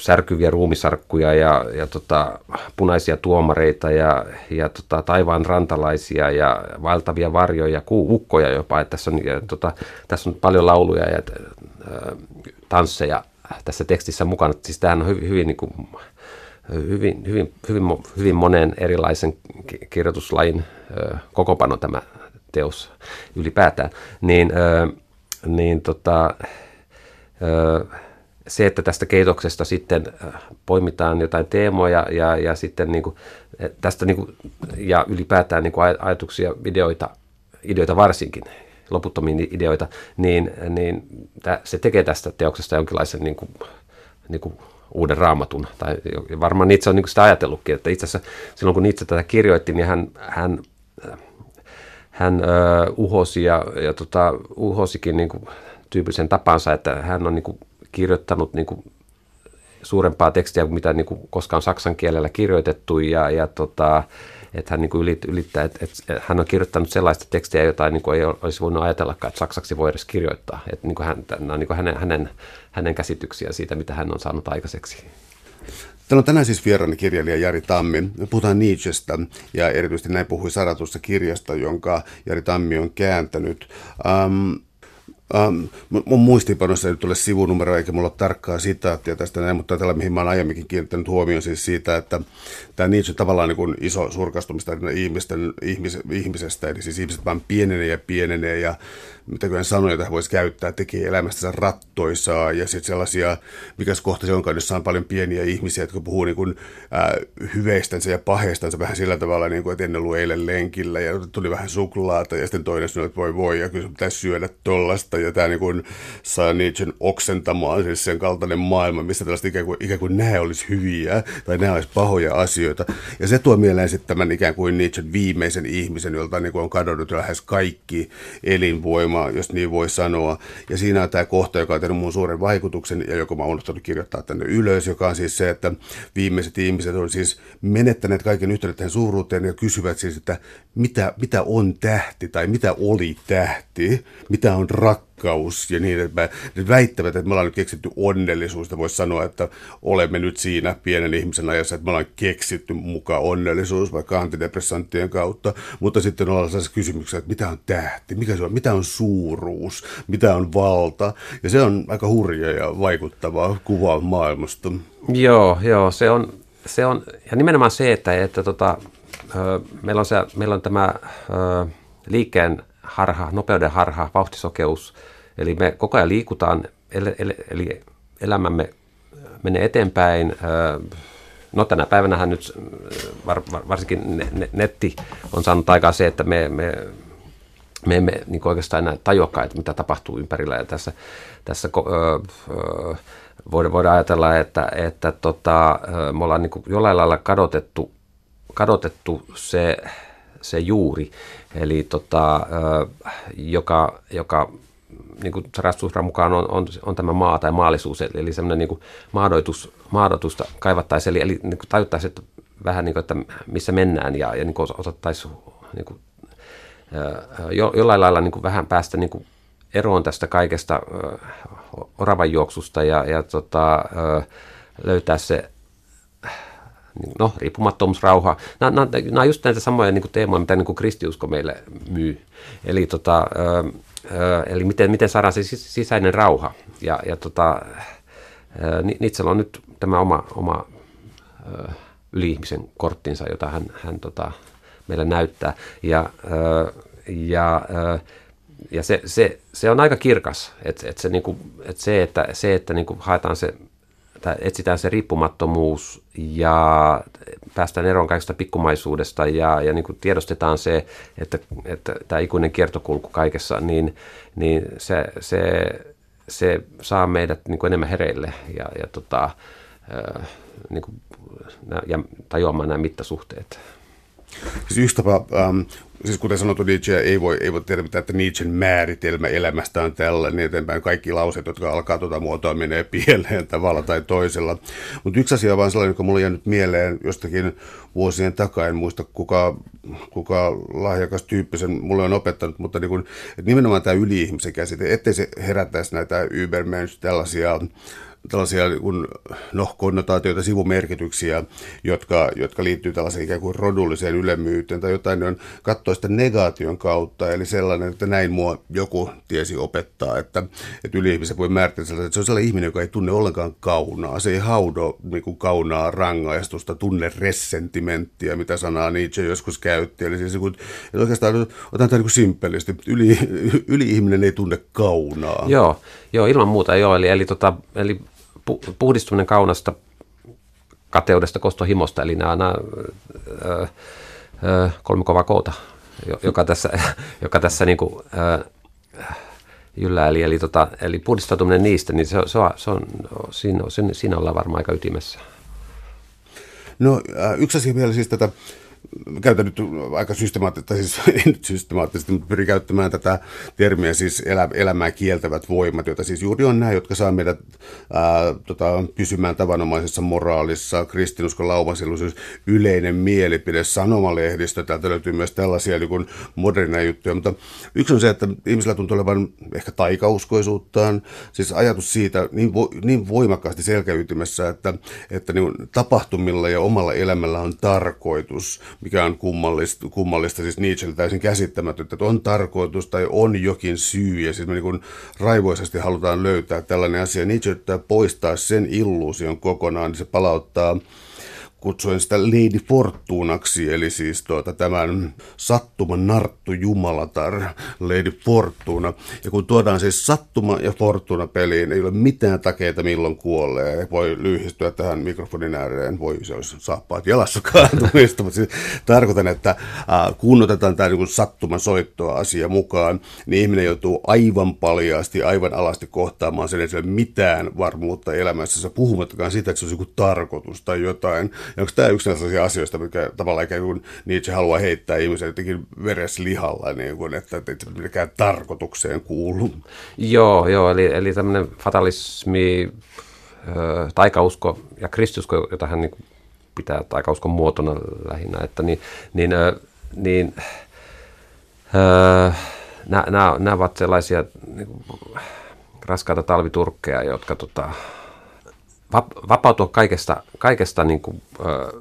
[SPEAKER 2] särkyviä ruumisarkkuja ja, ja tota, punaisia tuomareita ja, ja tota, taivaan rantalaisia ja vaeltavia varjoja, kuukkoja jopa. Että tässä, on, ja, tota, tässä on paljon lauluja ja äh, tansseja tässä tekstissä mukana. Siis tämähän on hyvin, hyvin, niin kuin, hyvin, hyvin, hyvin, hyvin monen erilaisen kirjoituslajin kokopano tämä teos ylipäätään. Niin, niin tota, se, että tästä keitoksesta sitten poimitaan jotain teemoja ja, ja sitten niin kuin, tästä niin kuin, ja ylipäätään niin kuin ajatuksia, videoita, ideoita varsinkin, loputtomia ideoita, niin, niin se tekee tästä teoksesta jonkinlaisen niin kuin, niin kuin uuden raamatun. Tai varmaan itse on niin sitä ajatellutkin, että itse asiassa silloin kun itse tätä kirjoitti, niin hän, hän, hän uh, uhosi ja, ja tota, uhosikin niin kuin tyypillisen tapansa, että hän on niin kuin kirjoittanut niin kuin suurempaa tekstiä kuin mitä niin kuin koskaan saksan kielellä kirjoitettu ja, ja tota, että hän niin kuin ylittää, että, että hän on kirjoittanut sellaista tekstiä, jota niin kuin ei olisi voinut ajatellakaan, että saksaksi voi edes kirjoittaa. Että niin kuin hän, nämä on niin kuin hänen, hänen, hänen käsityksiä siitä, mitä hän on saanut aikaiseksi.
[SPEAKER 1] Täällä on tänään siis vieraani kirjailija Jari Tammi. Puhutaan Nietzschestä ja erityisesti näin puhui Saratusta kirjasta, jonka Jari Tammi on kääntänyt. Um, Um, mun muistiinpanossa ei tule sivunumero eikä mulla ole tarkkaa sitaattia tästä näin, mutta tällä mihin mä olen aiemminkin kiinnittänyt huomioon siis siitä, että tämä Nietzsche tavallaan niin kuin iso surkastumista ihmisten, ihmis, ihmisestä, eli siis ihmiset vaan pienenee ja pienenee ja mitä kyllä sanoja tähän voisi käyttää, tekee elämästä rattoisaa ja sitten sellaisia, mikä kohta se onkaan, jossa on paljon pieniä ihmisiä, jotka puhuu niin kuin, äh, hyveistänsä ja paheistansa vähän sillä tavalla, niin kuin, että ennen ollut eilen lenkillä ja tuli vähän suklaata ja sitten toinen sanoi, että voi voi ja kyllä pitäisi syödä tollasta ja tämä niin saa Nietzschen oksentamaan siis sen kaltainen maailma, missä tällaista ikään kuin, ikään kuin nämä olisi hyviä tai nämä olisi pahoja asioita. Ja se tuo mieleen sitten tämän ikään kuin Nietzschen viimeisen ihmisen, jolta niin kuin on kadonnut lähes kaikki elinvoima jos niin voi sanoa. Ja siinä on tämä kohta, joka on tehnyt mun suuren vaikutuksen ja joka mä oon kirjoittaa tänne ylös, joka on siis se, että viimeiset ihmiset on siis menettäneet kaiken yhteyden suuruuteen ja kysyvät siis, että mitä, mitä on tähti tai mitä oli tähti, mitä on rakkaus rakkaus ja niin, että ne väittävät, että me ollaan nyt keksitty onnellisuus. Ja voisi sanoa, että olemme nyt siinä pienen ihmisen ajassa, että me ollaan keksitty mukaan onnellisuus vaikka antidepressanttien kautta. Mutta sitten ollaan sellaisessa kysymyksessä, että mitä on tähti, mikä se on, mitä on suuruus, mitä on valta. Ja se on aika hurja ja vaikuttava kuva maailmasta.
[SPEAKER 2] Joo, joo, se on, se on ja nimenomaan se, että, että tota, meillä, on se, meillä on tämä liikkeen harha, nopeuden harha, vauhtisokeus. Eli me koko ajan liikutaan, eli elämämme menee eteenpäin. No tänä päivänä nyt varsinkin netti on saanut aikaa se, että me, me, me emme niin oikeastaan enää tajuakaan, että mitä tapahtuu ympärillä. Ja tässä, tässä öö, voidaan, voidaan ajatella, että, että tota, me ollaan niin jollain lailla kadotettu, kadotettu se, se juuri, eli tota, joka, joka niin kuin Sarastusran mukaan on, on, on, tämä maa tai maallisuus, eli, semmoinen niin maadoitus, maadoitusta kaivattaisiin, eli, eli niin tajuttaisiin että vähän niin kuin, että missä mennään ja, ja niin kuin osattaisiin niin kuin, jo, jollain lailla niin kuin vähän päästä niin kuin eroon tästä kaikesta oravan juoksusta ja, ja tota, löytää se no, riippumattomuus, rauha. Nämä, nämä, nämä on just näitä samoja niin kuin teemoja, mitä niin kuin kristiusko meille myy. Eli, tota, ö, ö, eli miten, miten saadaan se sisäinen rauha. Ja, ja tota, Nitsellä on nyt tämä oma, oma ö, yli-ihmisen korttinsa, jota hän, hän tota, meille näyttää. Ja, ö, ja ö, ja se, se, se on aika kirkas, että et se, niinku, et se, että, se, että niinku haetaan se että etsitään se riippumattomuus ja päästään eroon kaikesta pikkumaisuudesta ja, ja niin kuin tiedostetaan se, että, että tämä ikuinen kiertokulku kaikessa, niin, niin se, se, se saa meidät niin kuin enemmän hereille ja, ja, tota, niin kuin, ja tajuamaan nämä mittasuhteet.
[SPEAKER 1] Siis yksi tapa, ähm, siis kuten sanottu, Nietzsche ei voi, ei voi tehdä mitään, että Nietzschen määritelmä elämästä on tällainen, niin eteenpäin kaikki lauseet, jotka alkaa tuota muotoa, menee pieleen tavalla tai toisella. Mutta yksi asia on vaan sellainen, joka mulla on jäänyt mieleen jostakin vuosien takaa, en muista kuka, kuka lahjakas tyyppisen mulle on opettanut, mutta niin kun, nimenomaan tämä yli-ihmisen käsite, ettei se herättäisi näitä Übermensch tällaisia tällaisia kun, no, konnotaatioita, sivumerkityksiä, jotka, jotka liittyy tällaiseen ikään kuin rodulliseen ylemmyyteen tai jotain, ne on katsoa sitä negaation kautta, eli sellainen, että näin mua joku tiesi opettaa, että, että yli-ihmisen voi määritellä että se on sellainen ihminen, joka ei tunne ollenkaan kaunaa, se ei haudo niin kuin kaunaa rangaistusta, tunne ressentimenttiä, mitä sanaa Nietzsche joskus käytti, eli siis kun, että oikeastaan otan tämän niin simppelisti, yli, yli-ihminen ei tunne kaunaa.
[SPEAKER 2] Joo, joo ilman muuta joo, eli, eli, tota, eli puhdistuminen kaunasta, kateudesta, kostohimosta, eli nämä, nämä ö, ö, kolme kovaa koota, joka tässä, joka tässä niin kuin, ö, yllä, eli, eli, tota, eli puhdistautuminen niistä, niin se, se, on, se on, siinä, siinä ollaan varmaan aika ytimessä.
[SPEAKER 1] No yksi asia vielä siis tätä käytän nyt aika systemaattisesti, siis nyt systemaattisesti, mutta pyrin käyttämään tätä termiä siis elä, elämää kieltävät voimat, joita siis juuri on nämä, jotka saa meidät ää, tota, pysymään tavanomaisessa moraalissa, kristinuskon laumasilluisuus, yleinen mielipide, sanomalehdistö, täältä löytyy myös tällaisia niin kuin moderneja juttuja, mutta yksi on se, että ihmisillä tuntuu olevan ehkä taikauskoisuuttaan, siis ajatus siitä niin, vo, niin voimakkaasti selkäytimessä, että, että niin tapahtumilla ja omalla elämällä on tarkoitus, mikä on kummallista, kummallista siis Nietzschelle täysin käsittämätöntä, että on tarkoitus tai on jokin syy, ja siis me niin raivoisesti halutaan löytää tällainen asia. Nietzsche yrittää poistaa sen illuusion kokonaan, niin se palauttaa kutsuin sitä Lady Fortunaksi, eli siis tuota, tämän sattuman narttu jumalatar, Lady Fortuna. Ja kun tuodaan siis sattuma ja Fortuna peliin, ei ole mitään takeita milloin kuolee. Voi lyhistyä tähän mikrofonin ääreen, voi se olisi saappaat jalassa kaatumista, mutta siis tarkoitan, että kun otetaan tämä niin sattuman soittoa asia mukaan, niin ihminen joutuu aivan paljaasti, aivan alasti kohtaamaan sen, ei ole mitään varmuutta elämässä, puhumattakaan siitä, että se olisi joku tarkoitus tai jotain onko tämä yksi sellaisia asioista, mikä tavallaan ikään kuin Nietzsche haluaa heittää ihmisen jotenkin vereslihalla, niin kuin, että, että ei mikään tarkoitukseen kuulu?
[SPEAKER 2] Joo, joo eli, eli tämmöinen fatalismi, taikausko ja kristusko, jota hän niin pitää taikauskon muotona lähinnä, että niin, niin, niin nämä, nämä, nämä ovat sellaisia niin kuin, raskaita talviturkkeja, jotka tota, vapautua kaikesta, kaikesta niin kuin, ö,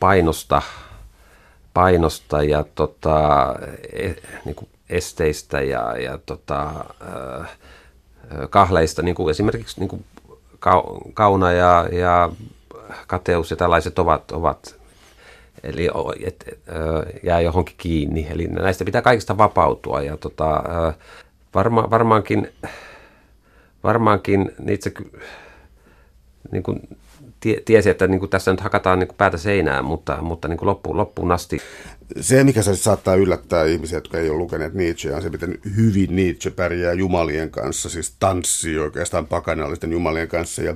[SPEAKER 2] painosta, painosta ja tota, e, niin kuin esteistä ja, ja tota, ö, kahleista, niin kuin esimerkiksi niin kuin kauna ja, ja kateus ja tällaiset ovat, ovat eli et, jää johonkin kiinni. Eli näistä pitää kaikista vapautua ja tota, varma, varmaankin, varmaankin niitä niin kuin tie, tiesi, että niin kuin tässä nyt hakataan niin kuin päätä seinään, mutta, mutta niin kuin loppuun, loppuun asti
[SPEAKER 1] se, mikä se saattaa yllättää ihmisiä, jotka ei ole lukeneet Nietzscheä, on se, miten hyvin Nietzsche pärjää jumalien kanssa, siis tanssii oikeastaan pakanallisten jumalien kanssa. Ja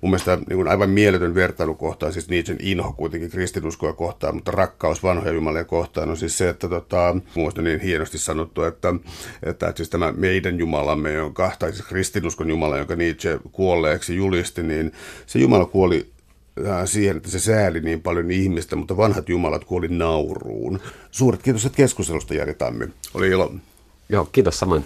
[SPEAKER 1] mun mielestä niin kuin aivan mieletön vertailukohta siis Nietzschen inho kuitenkin kristinuskoa kohtaan, mutta rakkaus vanhoja jumalia kohtaan on siis se, että tota, mun niin hienosti sanottu, että, että, siis tämä meidän jumalamme, jonka, tai siis kristinuskon jumala, jonka Nietzsche kuolleeksi julisti, niin se jumala kuoli siihen, että se sääli niin paljon ihmistä, mutta vanhat jumalat kuoli nauruun. Suuret kiitos keskustelusta, Jari Tammi. Oli ilo.
[SPEAKER 2] Joo, kiitos samoin.